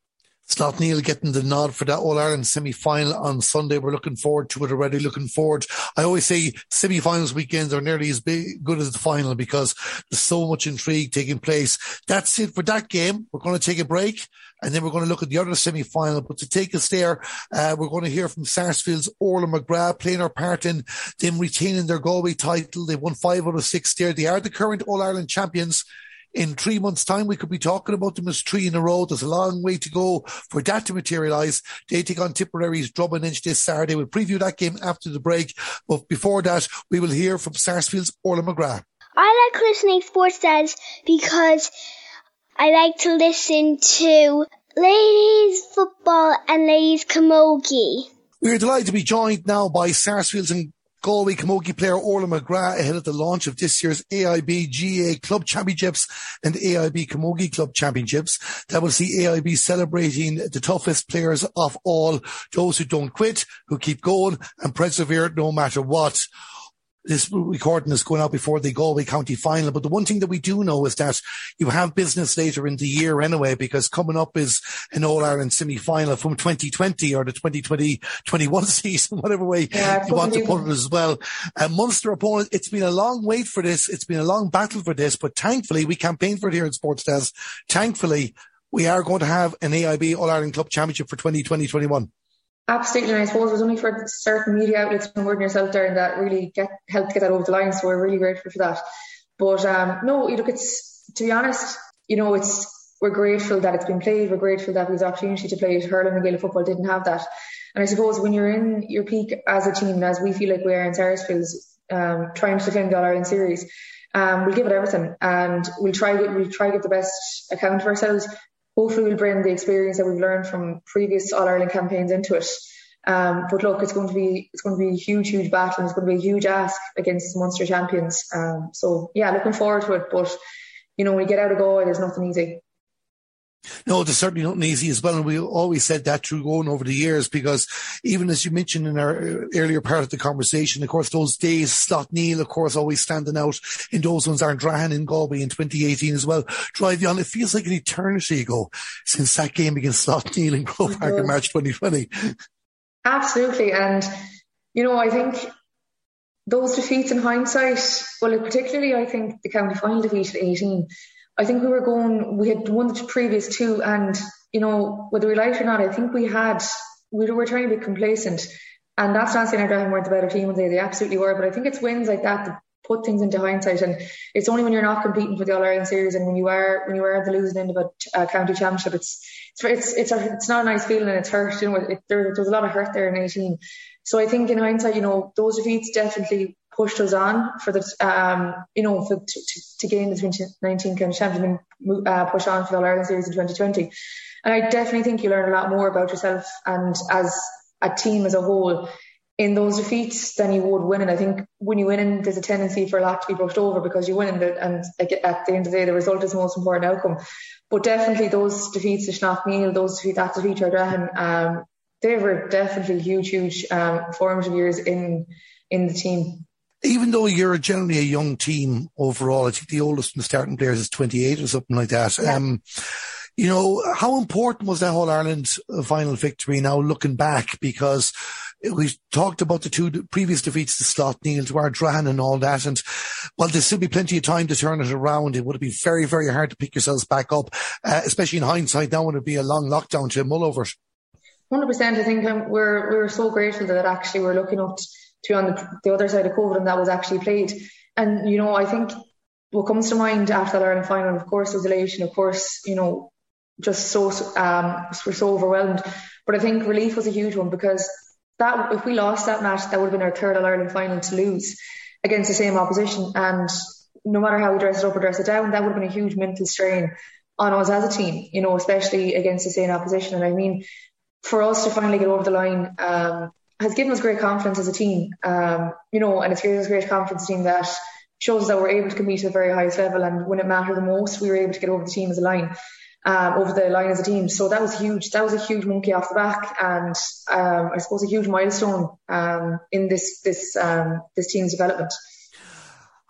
Slaughtneil getting the nod for that All Ireland semi final on Sunday. We're looking forward to it already. Looking forward. I always say semi finals weekends are nearly as big, good as the final because there's so much intrigue taking place. That's it for that game. We're going to take a break and then we're going to look at the other semi final. But to take us there, uh, we're going to hear from Sarsfield's Orla McGrath playing our part in them retaining their Galway title. They've won five out of six there. They are the current All Ireland champions in three months' time, we could be talking about them as three in a row. There's a long way to go for that to materialise. They take on Tipperary's Drom and Inch this Saturday. We'll preview that game after the break. But before that, we will hear from Sarsfield's Orla McGrath. I like listening sports dads because I like to listen to ladies football and ladies camogie. We're delighted to be joined now by Sarsfields and Galway Camogie player Orla McGrath ahead of the launch of this year's AIB GAA Club Championships and AIB Camogie Club Championships. That will see AIB celebrating the toughest players of all, those who don't quit, who keep going and persevere no matter what this recording is going out before the Galway County final. But the one thing that we do know is that you have business later in the year anyway, because coming up is an All Ireland semi final from 2020 or the 2020 21 season, whatever way yeah, you want to put it as well. A Munster opponent. It's been a long wait for this. It's been a long battle for this, but thankfully we campaigned for it here in Sports Dads. Thankfully we are going to have an AIB All Ireland Club Championship for 2020 21. Absolutely, and I suppose it was only for certain media outlets and wording yourself there and that really get helped get that over the line. So we're really grateful for that. But um, no, you look, it's to be honest, you know, it's we're grateful that it's been played. We're grateful that we have the opportunity to play it. Hurling and Gaelic football didn't have that. And I suppose when you're in your peak as a team, as we feel like we are in Sarsfield's, um, trying to defend All Ireland series, um, we'll give it everything and we'll try we'll try to get the best account of ourselves hopefully we'll bring the experience that we've learned from previous All Ireland campaigns into it. Um, but look, it's going to be it's going to be a huge, huge battle. And it's going to be a huge ask against Munster champions. Um, so yeah, looking forward to it. But you know, when you get out of goal, there's nothing easy. No, it's certainly not easy as well. And we always said that through going over the years because even as you mentioned in our earlier part of the conversation, of course, those days, Slaughtneil, of course, always standing out in those ones, Ardrahan in Galway in 2018 as well. Drive you on. It feels like an eternity ago since that game against Slaughtneil in Croke Park in March 2020. Absolutely. And, you know, I think those defeats in hindsight, well, particularly I think the county final defeat at 18, I think we were going, we had won the previous two, and you know, whether we like it or not, I think we had, we were trying to be complacent. And that's not saying Ardrahan weren't the better team, they, they absolutely were. But I think it's wins like that that put things into hindsight. And it's only when you're not competing for the All Ireland series and when you are when you are at the losing end of a county championship, it's it's it's it's, a, it's not a nice feeling and it's hurt. You know, it, there, there was a lot of hurt there in 18. So I think in hindsight, you know, those defeats definitely pushed us on for the, um, you know, for, to, to, gain the 2019 county championship and uh, push on for the All Ireland series in 2020. And I definitely think you learn a lot more about yourself and as a team as a whole in those defeats than you would winning. I think when you win, there's a tendency for a lot to be brushed over because you win, and at the end of the day, the result is the most important outcome. But definitely those defeats to Slaughtneil, those defeats, that defeat to um, they were definitely huge, huge um, formative years in in the team. Even though you're generally a young team overall, I think the oldest in the starting players is 28 or something like that. Yeah. Um, you know, how important was that whole Ireland final victory now looking back? Because we talked about the two previous defeats to Slaughtneil, to Ardrahan and all that. And while there'll still be plenty of time to turn it around, it would have been very, very hard to pick yourselves back up, uh, especially in hindsight. Now would it would be a long lockdown to mull over it? 100%. I think um, we're, we're so grateful that actually we're looking up to on the, the other side of COVID and that was actually played. And, you know, I think what comes to mind after that Ireland final, of course, was elation. Of course, you know, just so, um, we're so overwhelmed. But I think relief was a huge one because that if we lost that match, that would have been our third All Ireland final to lose against the same opposition. And no matter how we dress it up or dress it down, that would have been a huge mental strain on us as a team, you know, especially against the same opposition. And I mean, for us to finally get over the line um, has given us great confidence as a team, um, you know, and it's given us great confidence team that shows us that we're able to compete at the very highest level. And when it mattered the most, we were able to get over the team as a line um, over the line as a team. So that was huge. That was a huge monkey off the back, and um, I suppose a huge milestone um, in this this um, this team's development.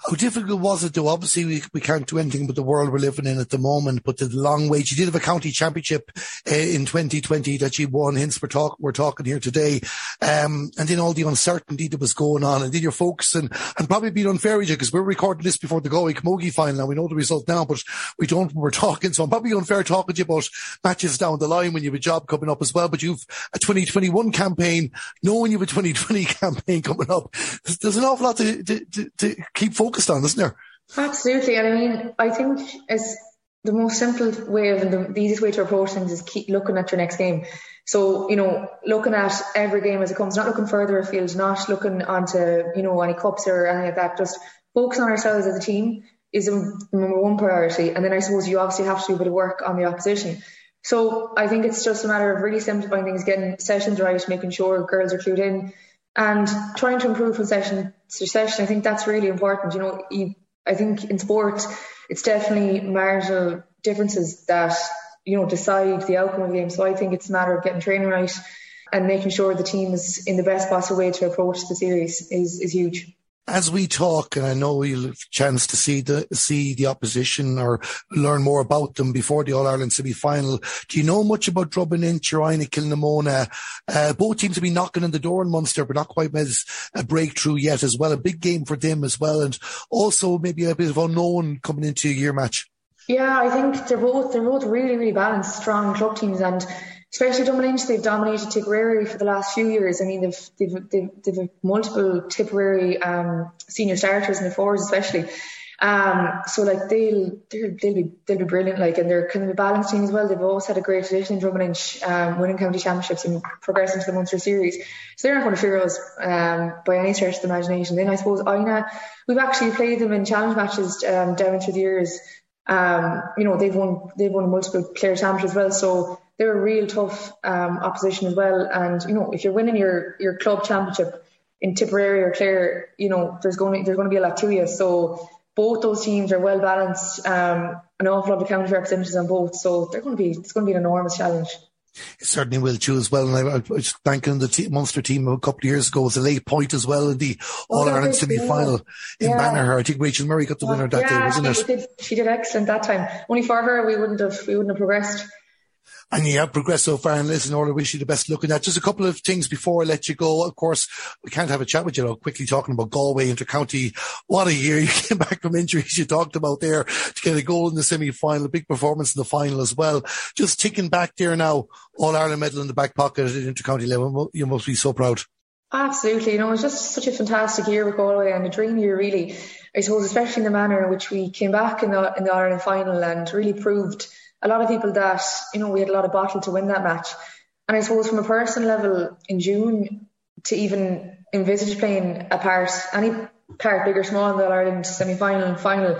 How difficult was it though? Obviously, we, we can't do anything with the world we're living in at the moment, but the long way. She did have a county championship uh, in 2020 that she won, hence we're, talk, we're talking here today. Um, and then all the uncertainty that was going on and then you're focusing and probably being unfair with you because we're recording this before the Galway Camogie final and we know the result now, but we don't we're talking. So I'm probably unfair talking to you about matches down the line when you have a job coming up as well, but you've a 2021 campaign, knowing you have a 2020 campaign coming up. There's, there's an awful lot to, to, to, to keep focusing focused on, isn't there? Absolutely. And I mean, I think as the most simple way of and the, the easiest way to approach things is keep looking at your next game. So, you know, looking at every game as it comes, not looking further afield, not looking onto, you know, any cups or anything like that, just focus on ourselves as a team is number one priority. And then I suppose you obviously have to do a bit of work on the opposition. So I think it's just a matter of really simplifying things, getting sessions right, making sure girls are clued in, and trying to improve from session to session. I think that's really important. You know, you, I think in sport, it's definitely marginal differences that you know decide the outcome of the game. So I think it's a matter of getting training right and making sure the team is in the best possible way to approach the series is is huge as we talk, and I know you'll have a chance to see the see the opposition or learn more about them before the All Ireland semi final. Do you know much about Drom and Inch, Inagh-Kilnamona? Uh, both teams have been knocking on the door in Munster, but not quite as a breakthrough yet as well. A big game for them as well, and also maybe a bit of unknown coming into year match. Yeah, I think they're both they're both really really balanced, strong club teams, and especially Dublin they've dominated Tipperary for the last few years. I mean, they've they've they've, they've multiple Tipperary um, senior starters in the forwards, especially. Um, so like they'll they'll they'll be they'll be brilliant. Like, and they're kind of a balanced team as well. They've always had a great tradition in Inch, um, winning county championships and progressing to the Munster series. So they're not going to fear us um, by any stretch of the imagination. Then I suppose Inagh, we've actually played them in challenge matches um, down through the years. Um, you know, they've won they've won multiple player championships as well. So they're a real tough um, opposition as well. And you know, if you're winning your your club championship in Tipperary or Clare, you know, there's going to, there's going to be a lot to you. So both those teams are well balanced. Um, an awful lot of county representatives on both, so they're going to be it's going to be an enormous challenge. It certainly will too as well. And I, I was thanking the team, Munster team a couple of years ago was a late point as well in the oh, All Ireland semi final in yeah. Banagher. I think Rachel Murray got the winner that yeah, day, wasn't she it? Did, she did excellent that time. Only for her, we wouldn't have we wouldn't have progressed and you have progressed so far and listen, all I wish you the best looking at. Just a couple of things before I let you go. Of course, we can't have a chat with you, know, quickly talking about Galway Intercounty. What a year. You came back from injuries you talked about there to get a goal in the semi-final, a big performance in the final as well. Just ticking back there now, All Ireland medal in the back pocket at Intercounty level. You must be so proud. Absolutely. You know, it was just such a fantastic year with Galway and a dream year really. I suppose, especially in the manner in which we came back in the, in the Ireland final and really proved a lot of people that, you know, we had a lot of bottle to win that match. And I suppose from a personal level in June to even envisage playing a part, any part, big or small, in the Ireland semi final and final,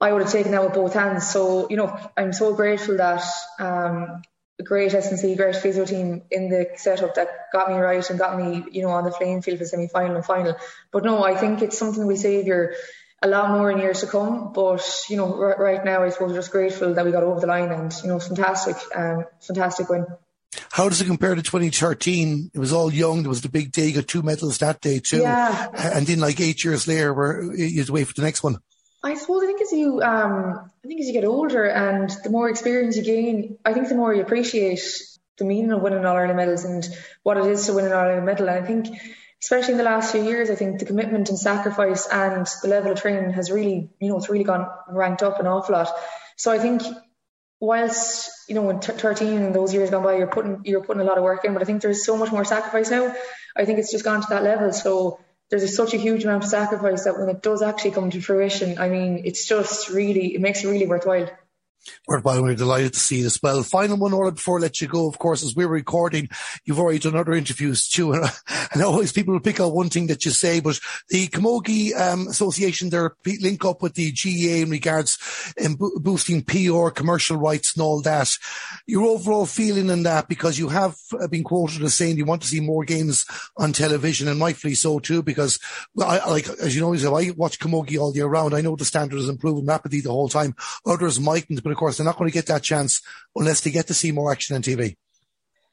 I would have taken that with both hands. So, you know, I'm so grateful that um, a great S&C, great physio team in the setup that got me right and got me, you know, on the playing field for semi final and final. But no, I think it's something we savour a lot more in years to come. But you know, r- right now, I suppose we're just grateful that we got over the line, and you know, fantastic, um, fantastic win. How does it compare to 2013? It was all young. There was the big day. You got two medals that day too. Yeah. And then like eight years later, where you had to wait for the next one. I suppose I think as you um, I think as you get older and the more experience you gain, I think the more you appreciate the meaning of winning All Ireland medals and what it is to win an All Ireland medal. And I think especially in the last few years, I think the commitment and sacrifice and the level of training has really, you know, it's really gone ranked up an awful lot. So I think whilst you know in 13 and those years gone by you're putting you're putting a lot of work in but I think there's so much more sacrifice now I think it's just gone to that level so there's such a huge amount of sacrifice that when it does actually come to fruition I mean it's just really it makes it really worthwhile Worthwhile, we're delighted to see it as well. Final one, Orla, before I let you go, of course, as we're recording, you've already done other interviews too, and, and always people will pick out one thing that you say, but the Camogie um, Association, they're link up with the GAA in regards in bo- boosting PR, commercial rights and all that. Your overall feeling in that, because you have uh, been quoted as saying you want to see more games on television, and rightfully so too, because, I, like, as you know, I watch Camogie all year round. I know the standard is improving rapidly the whole time. Others mightn't, but of course, they're not going to get that chance unless they get to see more action on TV.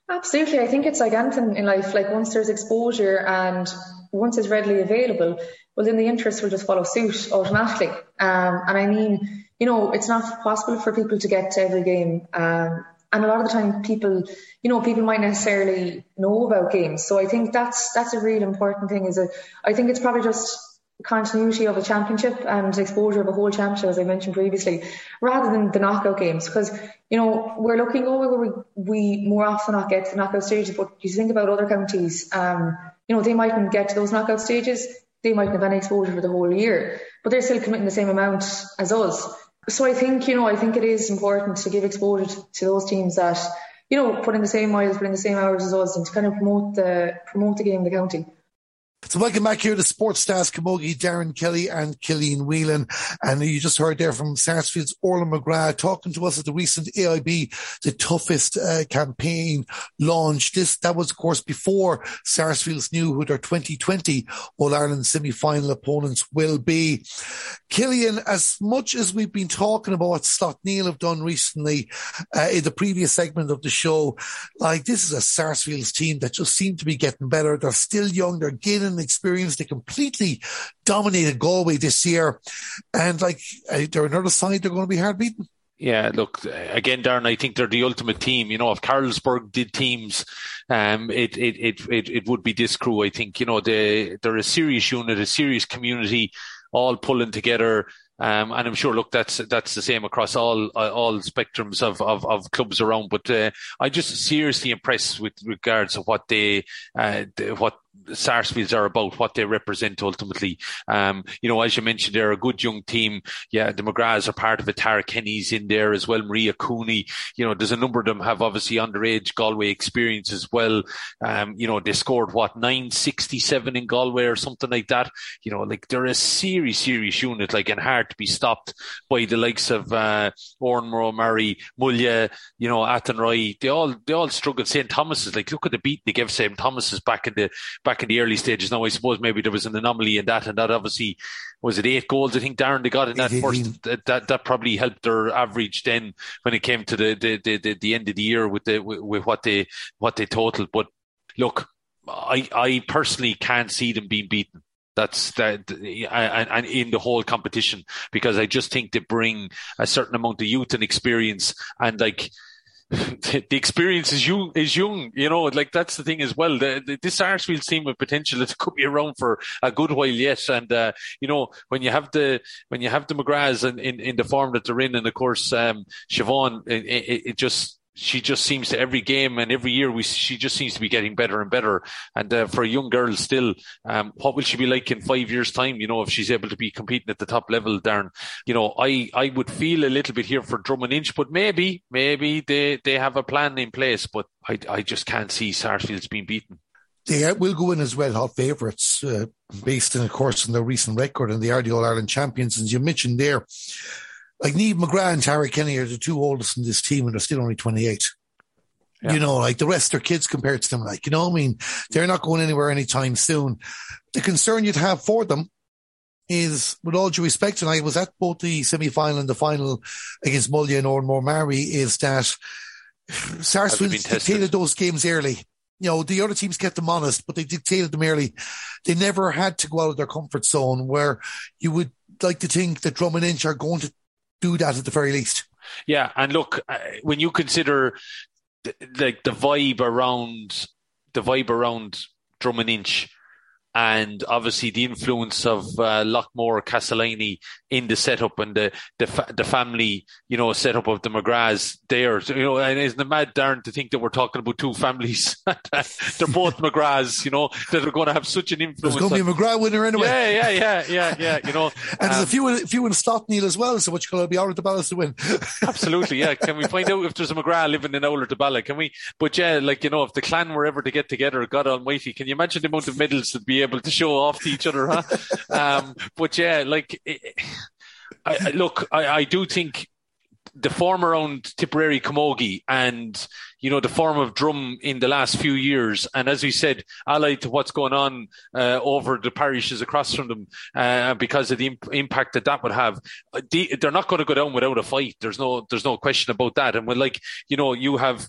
Absolutely. I think it's like anything in life. Like once there's exposure and once it's readily available, well, then the interest will just follow suit automatically. Um, and I mean, you know, it's not possible for people to get to every game. Um, and a lot of the time people, you know, people might necessarily know about games. So I think that's, that's a real important thing is that I think it's probably just continuity of a championship and exposure of a whole championship, as I mentioned previously, rather than the knockout games. Because, you know, we're looking over where we, we more often not get to the knockout stages, but you think about other counties, um, you know, they mightn't get to those knockout stages, they mightn't have any exposure for the whole year, but they're still committing the same amount as us. So I think, you know, I think it is important to give exposure to, to those teams that, you know, put in the same miles, put in the same hours as us and to kind of promote the, promote the game in the county. So welcome back here to Sports Stars Camogie, Darren Kelly and Killian Whelan. And you just heard there from Sarsfield's Orla McGrath talking to us at the recent AIB, the toughest uh, campaign launch. This, that was of course before Sarsfields knew who their 2020 All Ireland semi-final opponents will be. Killian, as much as we've been talking about what Slaughtneil have done recently uh, in the previous segment of the show, like this is a Sarsfields team that just seem to be getting better. They're still young. They're gaining experience. They completely dominated Galway this year. And like, uh, they're another side they're going to be hard beaten. Yeah, look, again, Darren, I think they're the ultimate team. You know, if Carlsberg did teams, um, it, it, it, it, it would be this crew. I think, you know, they, they're a serious unit, a serious community, all pulling together. Um, and I'm sure, look, that's that's the same across all uh, all spectrums of, of, of clubs around. But uh, I just seriously impressed with regards to what they uh, what Sarsfields are about, what they represent ultimately. Um, you know, as you mentioned, they're a good young team. Yeah, the McGraths are part of it. Tara Kenny's in there as well. Maria Cooney. You know, there's a number of them have obviously underage Galway experience as well. Um, you know, they scored what, 967 in Galway or something like that. You know, like they're a serious, serious unit, like, and hard to be stopped by the likes of, uh, Oran Murray, Mullagh, you know, Athenry. They all, they all struggled. St. Thomas's, like, look at the beat they gave St. Thomas's back in the, back in the early stages. Now, I suppose maybe there was an anomaly in that, and that obviously was it eight goals. I think Darren they got in that first. That, that, that probably helped their average then when it came to the the, the, the, the end of the year with the with, with what they what they totaled. But look, I I personally can't see them being beaten. That's that, and, and in the whole competition because I just think they bring a certain amount of youth and experience and like the experience is young, is young, you know, like that's the thing as well. The, the, this Sarsfield team with potential, it could be around for a good while yet. And, uh, you know, when you have the, when you have the McGraths in, in, in the form that they're in, and of course, um, Siobhan, it, it, it just, she just seems to every game and every year we she just seems to be getting better and better. And uh, for a young girl still, um, what will she be like in five years' time? You know, if she's able to be competing at the top level, Darren. You know, I I would feel a little bit here for Drom and Inch, but maybe maybe they they have a plan in place, but I I just can't see Sarsfields being beaten. They will go in as well hot favourites, uh, based on, of course, on their recent record, and they are the All Ireland champions. As you mentioned there, like Niamh McGrath and Tara Kenny are the two oldest in this team and they're still only 28. Yeah. You know, like the rest are kids compared to them. Like, you know, I mean, they're not going anywhere anytime soon. The concern you'd have for them is, with all due respect, and I was at both the semi final and the final against Mullagh and Oranmore-Maree, is that Sarsfield dictated those games early. You know, the other teams kept them honest, but they dictated them early. They never had to go out of their comfort zone where you would like to think that Drom and Inch are going to do that at the very least. Yeah, and look, uh, when you consider the, like the vibe around the vibe around Drom and Inch, and obviously the influence of uh, Loughmore Castleiney in the setup and the the, fa- the family, you know, setup of the McGraths there. You know, and isn't it mad, Darren, to think that we're talking about two families? They're both McGraths, you know, that are going to have such an influence. There's going to be a McGrath winner anyway. Yeah, yeah, yeah, yeah, yeah. You know, and um, there's a few, a few in Slaughtneil as well. So which going to be out the balance to win? absolutely, yeah. Can we find out if there's a McGrath living in Oulart Ballagh? Can we? But yeah, like you know, if the clan were ever to get together, God Almighty, can you imagine the amount of medals that'd be able to show off to each other, huh? um, but yeah, like, I, look, I, I do think the form around Tipperary Camogie and you know the form of Drom in the last few years, and as we said, allied to what's going on uh, over the parishes across from them, uh, because of the imp- impact that that would have, they're not going to go down without a fight. There's no, there's no question about that. And when like you know you have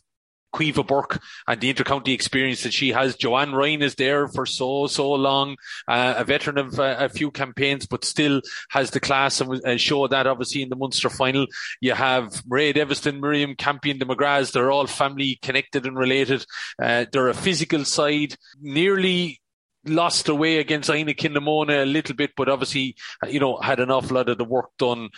Caoimhe Burke and the intercounty experience that she has. Joanne Ryan is there for so, so long, uh, a veteran of uh, a few campaigns, but still has the class and, and show that obviously in the Munster final. You have Mairead Eviston, Miriam Campion, the McGraths. They're all family connected and related. Uh, they're a physical side, nearly lost away against Inagh-Kilnamona a little bit, but obviously, you know, had an awful lot of the work done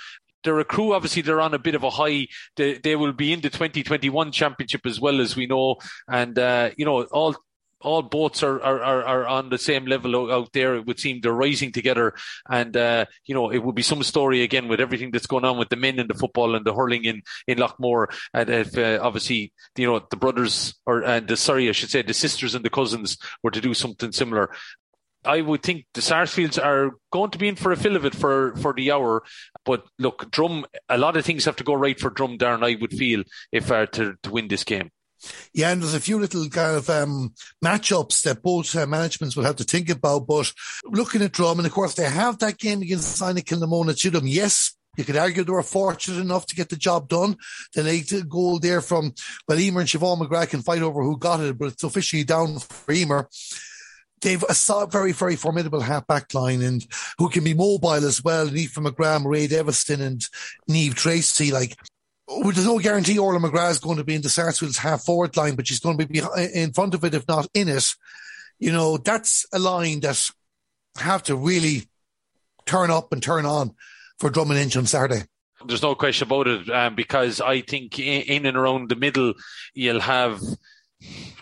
they're a crew. Obviously, they're on a bit of a high. They, they will be in the 2021 championship as well as we know, and uh, you know all all boats are, are, are, on the same level out there. It would seem they're rising together. And, uh, you know, it would be some story again with everything that's going on with the men in the football and the hurling in, in Loughmore. And if, uh, obviously, you know, the brothers or, and the, sorry, I should say the sisters and the cousins were to do something similar. I would think the Sarsfields are going to be in for a fill of it for, for the hour. But look, Drom, a lot of things have to go right for Drom, Darren, I would feel, if uh, to, to win this game. Yeah, and there's a few little kind of um, matchups that both uh, managements will have to think about. But looking at Drom, and of course, they have that game against Sina Kilnamona to them. Yes, you could argue they were fortunate enough to get the job done. The late goal there from, well, Emer and Siobhan McGrath can fight over who got it, but it's officially down for Emer they've a very, very formidable half back line and who can be mobile as well. From McGrath, Ray Deveston and Niamh Tracy, like, there's no guarantee Orla McGrath is going to be in the Sarsfield's half forward line, but she's going to be in front of it, if not in it. You know, that's a line that have to really turn up and turn on for Drom and Inch on Saturday. There's no question about it, um, because I think in, in and around the middle, you'll have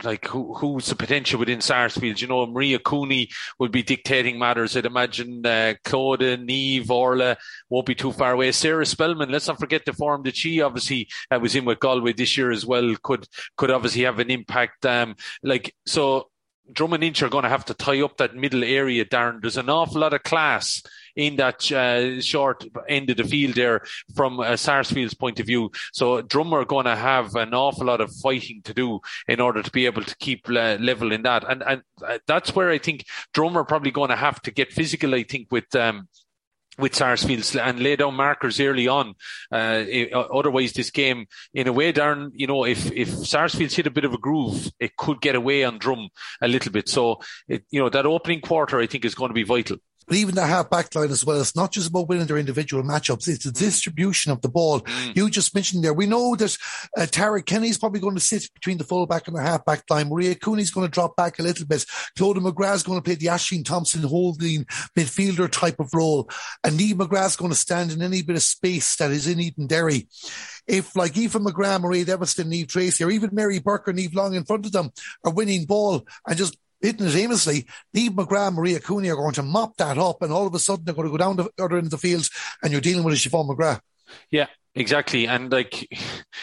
like who who's the potential within Sarsfield? You know, Maria Cooney would be dictating matters. I'd imagine uh, Clodagh, Niamh, Orla won't be too far away. Sarah Spellman, let's not forget the form that she obviously uh, was in with Galway this year as well. Could could obviously have an impact. Um, like so, Drom and Inch are going to have to tie up that middle area, Darren. There's an awful lot of class in that uh, short end of the field there from uh, Sarsfield's point of view. So Drummer are going to have an awful lot of fighting to do in order to be able to keep uh, level in that. And, and uh, that's where I think Drummer are probably going to have to get physical, I think, with, um, with Sarsfield and lay down markers early on. Uh, otherwise, this game, in a way, Darren, you know, if if Sarsfield's hit a bit of a groove, it could get away on Drom a little bit. So, it, you know, that opening quarter, I think, is going to be vital. But even the half back line as well, it's not just about winning their individual matchups, it's the mm. distribution of the ball. Mm. You just mentioned there, we know that uh, Tara Kenny's probably going to sit between the fullback and the half back line. Maria Cooney's going to drop back a little bit. Claudia McGrath's going to play the Aisling Thompson holding midfielder type of role. And Niamh McGrath's going to stand in any bit of space that is in Eden Derry if like Eva McGrath, Mairead Eviston, Niamh Tracy, or even Mary Burke or Neve Long in front of them are winning ball and just it aimlessly, Niamh McGrath, Maria Cooney are going to mop that up, and all of a sudden they're going to go down the other end of the fields, and you're dealing with a Siobhan McGrath. Yeah, exactly. And like,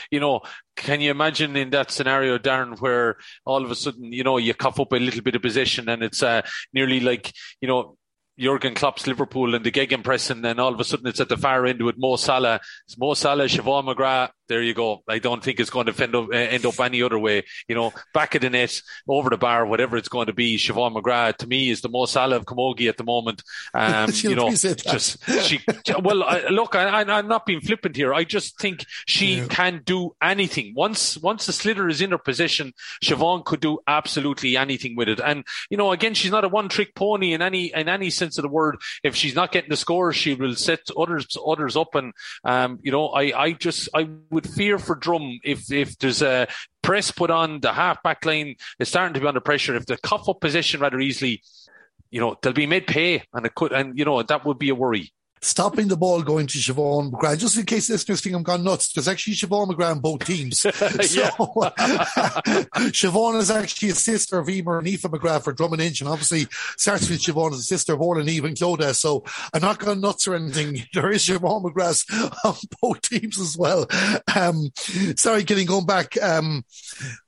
you know, can you imagine in that scenario, Darren, where all of a sudden, you know, you cough up a little bit of possession and it's uh, nearly like, you know, Jurgen Klopp's Liverpool and the Gegenpress, and then all of a sudden it's at the far end with Mo Salah. It's Mo Salah, Siobhan McGrath, there you go. I don't think it's going to end up, end up any other way. You know, back of the net, over the bar, whatever it's going to be. Siobhan McGrath to me is the most Salah of Camogie at the moment. Um, you know, just she. Well, I, look, I, am not being flippant here. I just think she yeah. can do anything. Once once the sliotar is in her position, Siobhan could do absolutely anything with it. And you know, again, she's not a one trick pony in any in any sense of the word. If she's not getting the score, she will set others others up. And um, you know, I I just I would fear for Drom if if there's a press put on the half back line is starting to be under pressure. If they cuff up position rather easily, you know, they'll be made pay and it could, and you know, that would be a worry stopping the ball going to Siobhan McGrath, just in case listeners think I'm gone nuts, there's actually Siobhan McGrath on both teams. so, Siobhan is actually a sister of Emer and Aoife McGrath for Drom and Inch, and obviously Sarsfield Siobhan is a sister of Orla and Eve and Clodagh, so I'm not going nuts or anything. There is Siobhan McGrath on both teams as well. Um, sorry, getting going back. Um,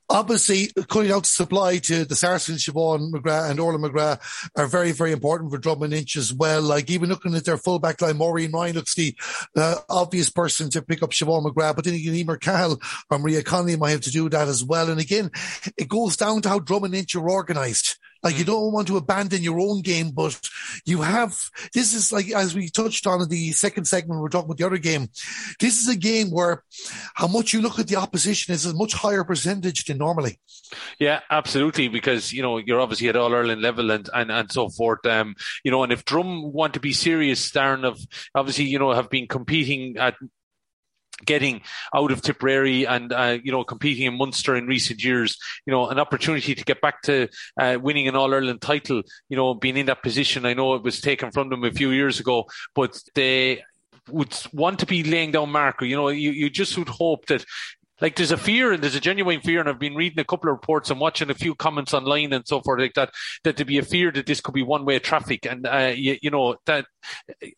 obviously cutting out supply to the Saracens, Siobhan McGrath and Orla McGrath are very, very important for Drom and Inch as well. Like even looking at their full back line, Maureen Ryan looks the uh, obvious person to pick up Siobhan McGrath, but then again, Emer Cahill or Maria Connolly might have to do that as well. And again, it goes down to how Drom and Inch are organised. Like you mm. don't want to abandon your own game, but you have, this is like, as we touched on in the second segment, we are talking about the other game. This is a game where how much you look at the opposition is a much higher percentage than normally. Yeah, absolutely. Because, you know, you're obviously at all Ireland level and, and, and so forth. Um, you know, and if Drom want to be serious, Darren, of obviously, you know, have been competing at getting out of Tipperary and uh, you know competing in Munster in recent years, you know an opportunity to get back to uh, winning an All Ireland title, you know being in that position. I know it was taken from them a few years ago, but they would want to be laying down marker. You know, you, you just would hope that like there's a fear and there's a genuine fear, and I've been reading a couple of reports and watching a few comments online and so forth like that, that there be a fear that this could be one way traffic. And, uh, you, you, know, that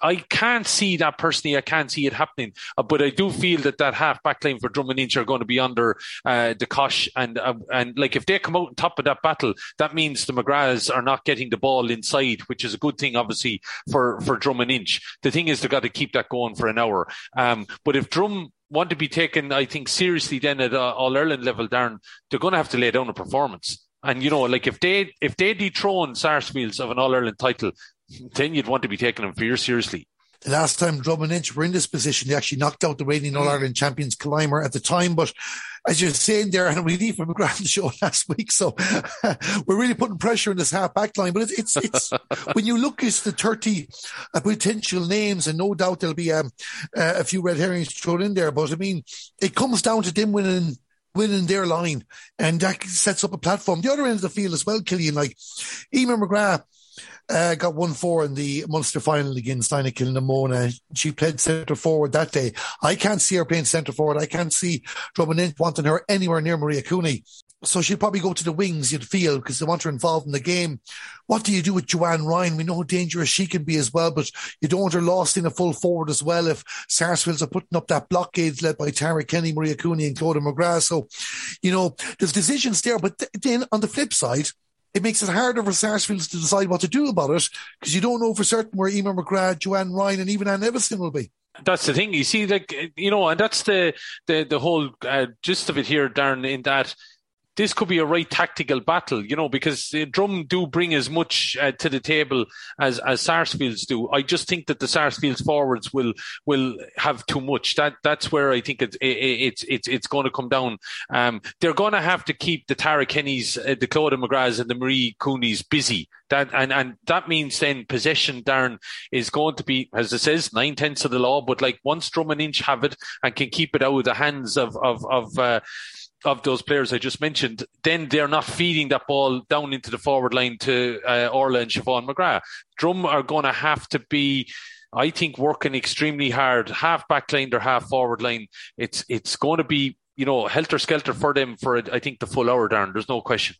I can't see that personally. I can't see it happening, uh, but I do feel that that half back line for Drom and Inch are going to be under, uh, the Kosh and, uh, and like if they come out on top of that battle, that means the McGraths are not getting the ball inside, which is a good thing, obviously, for, for and Inch. The thing is they've got to keep that going for an hour. Um, but if Drom want to be taken, I think, seriously then at uh, All Ireland level, Darren, they're going to have to lay down a performance. And you know, like if they if they dethrone Sarsfields of an All Ireland title, then you'd want to be taking them very seriously. The last time Drom and Inch were in this position, they actually knocked out the reigning All Ireland champions Killimor at the time. But as you're saying there, and we leave from a grand show last week, so we're really putting pressure on this half back line. But it's it's, it's when you look at the 30 uh, potential names, and no doubt there'll be um, uh, a few red herrings thrown in there. But I mean, it comes down to them winning winning their line, and that sets up a platform. The other end of the field as well, Killian, like Emer McGrath uh, got 1 4 in the Munster final against Inagh-Kilnamona. She played centre forward that day. I can't see her playing centre forward. I can't see Drummond wanting her anywhere near Maria Cooney. So she'll probably go to the wings, you'd feel, because they want her involved in the game. What do you do with Joanne Ryan? We know how dangerous she can be as well, but you don't want her lost in a full forward as well if Sarsfields are putting up that blockade led by Tara Kenny, Maria Cooney, and Clodagh McGrath. So, you know, there's decisions there. But th- then on the flip side, it makes it harder for Sarsfields to decide what to do about it because you don't know for certain where Emer McGrath, Joanne Ryan, and even Anne Eviston will be. That's the thing. You see, like you know, and that's the the the whole uh, gist of it here, Darren. In that this could be a right tactical battle, you know, because uh, Drom do bring as much uh, to the table as as Sarsfields do. I just think that the Sarsfields forwards will will have too much. That that's where I think it's it, it's it's it's going to come down. Um, they're going to have to keep the Tara Kennys, uh, the Clodagh McGraths, and the Marie Cooneys busy. That and and that means then possession, Darren, is going to be as it says nine tenths of the law. But like once Drom and Inch have it and can keep it out of the hands of of of uh, of those players I just mentioned, then they're not feeding that ball down into the forward line to uh, Orla and Siobhan McGrath. Drom are going to have to be, I think, working extremely hard, half back line or half forward line. It's it's going to be, you know, helter skelter for them for I think the full hour, Darren. There's no question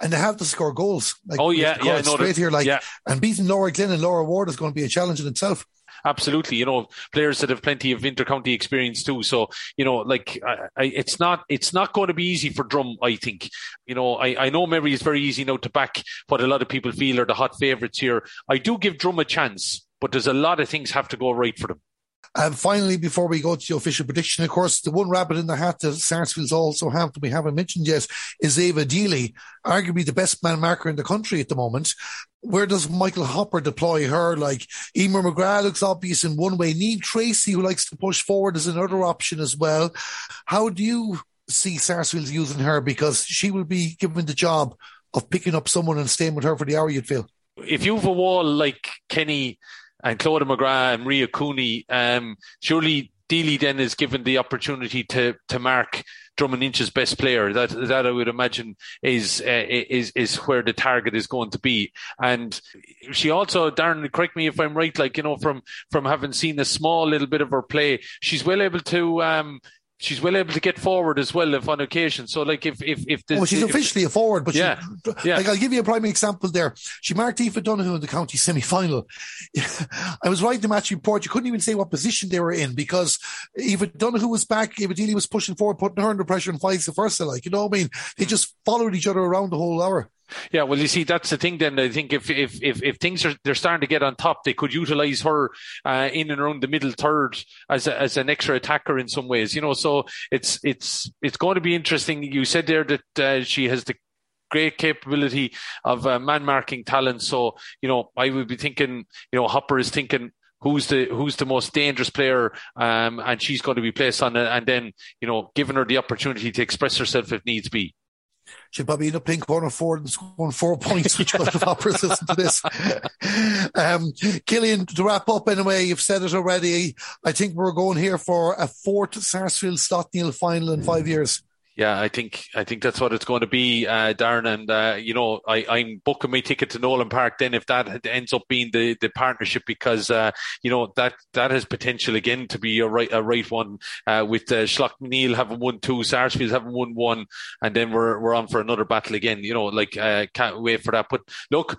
and they have to score goals. Like, oh yeah, yeah, no, straight here, like, yeah. and beating Laura Glynn and Laura Ward is going to be a challenge in itself absolutely. You know, players that have plenty of intercounty experience too. So, you know, like I, I, it's not it's not going to be easy for Drom. I think. You know, I, I know Mary is very easy now to back what a lot of people feel are the hot favourites here. I do give Drom a chance, but there's a lot of things have to go right for them. And finally, before we go to the official prediction, of course, the one rabbit in the hat that Sarsfield's also have that we haven't mentioned yet is Ava Deely, arguably the best man marker in the country at the moment. Where does Michael Hopper deploy her? Like Emer McGrath looks obvious in one way. Niamh Tracy, who likes to push forward, is another option as well. How do you see Sarsfield using her? Because she will be given the job of picking up someone and staying with her for the hour, you'd feel. If you have a wall like Kenny and Clodagh McGrath and Maria Cooney, um, surely Deely then is given the opportunity to to mark Drom and Inch's best player. That that I would imagine is uh, is is where the target is going to be. And she also, Darren, correct me if I'm right. Like you know, from from having seen a small little bit of her play, she's well able to um, she's well able to get forward as well if on occasion. So like if if if the, oh, she's if, officially a forward, but yeah, she, yeah. Like I'll give you a prime example there. She marked Aoife Donoghue in the county semi final. I was writing the match report. You couldn't even say what position they were in because Aoife Donoghue was back. Eva Deely was pushing forward, putting her under pressure and vice versa. Like you know what I mean? They just followed each other around the whole hour. Yeah, well, you see, that's the thing. Then I think if if if, if things are they're starting to get on top, they could utilize her uh, in and around the middle third as a, as an extra attacker in some ways. You know, so it's it's it's going to be interesting. You said there that uh, she has the great capability of uh, man marking talent. So you know, I would be thinking, you know, Hopper is thinking who's the who's the most dangerous player, um, and she's going to be placed on and then you know, giving her the opportunity to express herself if needs be she'll probably end up playing corner forward and scoring four points, which could have listen to this. um, Killian, to wrap up anyway, you've said it already. I think we're going here for a fourth Sarsfield Slaughtneil final in five years yeah, I think I think that's what it's going to be, uh, Darren. And uh, you know, I, I'm booking my ticket to Nolan Park then if that ends up being the, the partnership because uh, you know that that has potential again to be a right a right one uh, with uh, Slaughtneil having won two, Sarsfield having won one, and then we're we're on for another battle again. You know, like uh, can't wait for that. But look,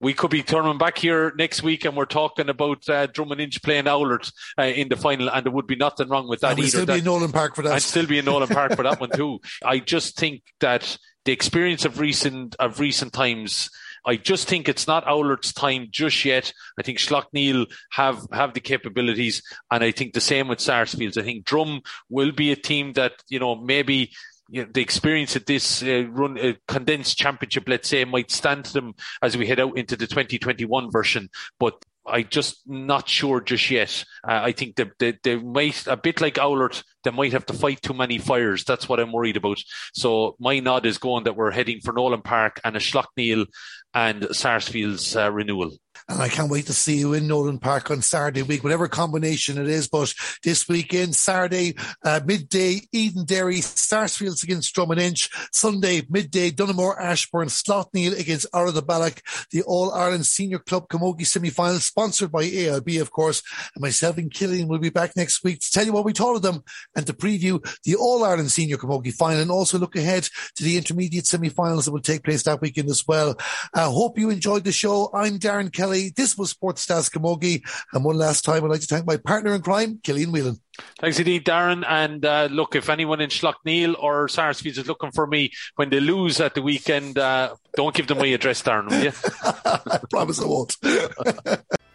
we could be turning back here next week and we're talking about uh, Drom and Inch playing Oulart uh, in the final, and there would be nothing wrong with that and either. Still that, be in Nolan Park for that. I'd still be in Nolan Park for that one too. I just think that the experience of recent of recent times. I just think it's not Oulart's time just yet. I think Slaughtneil have have the capabilities, and I think the same with Sarsfields. I think Drom will be a team that you know maybe you know, the experience of this uh, run uh, condensed championship, let's say, might stand to them as we head out into the 2021 version. But I just not sure just yet. Uh, I think they, they, they might a bit like Oulart. They might have to fight too many fires. That's what I'm worried about. So my nod is going that we're heading for Nolan Park and a Slaughtneil and Sarsfield's uh, renewal. And I can't wait to see you in Nolan Park on Saturday week, whatever combination it is. But this weekend, Saturday, uh, midday, Edenderry, Sarsfields against Drom and Inch. Sunday, midday, Donaghmore, Ashbourne, Slaughtneil against Oulart Ballagh, the All Ireland Senior Club Camogie semi-final, sponsored by AIB, of course. And myself and Killian will be back next week to tell you what we thought of them and to preview the All Ireland Senior Camogie final and also look ahead to the intermediate semi-finals that will take place that weekend as well. I uh, hope you enjoyed the show. I'm Darren Kelly. This was Sports Stats Camogie. And one last time, I'd like to thank my partner in crime, Killian Whelan. Thanks indeed, Darren. And uh, look, if anyone in Slaughtneil or Sarsfields is looking for me when they lose at the weekend, uh, don't give them my address, Darren, will you? I promise I won't.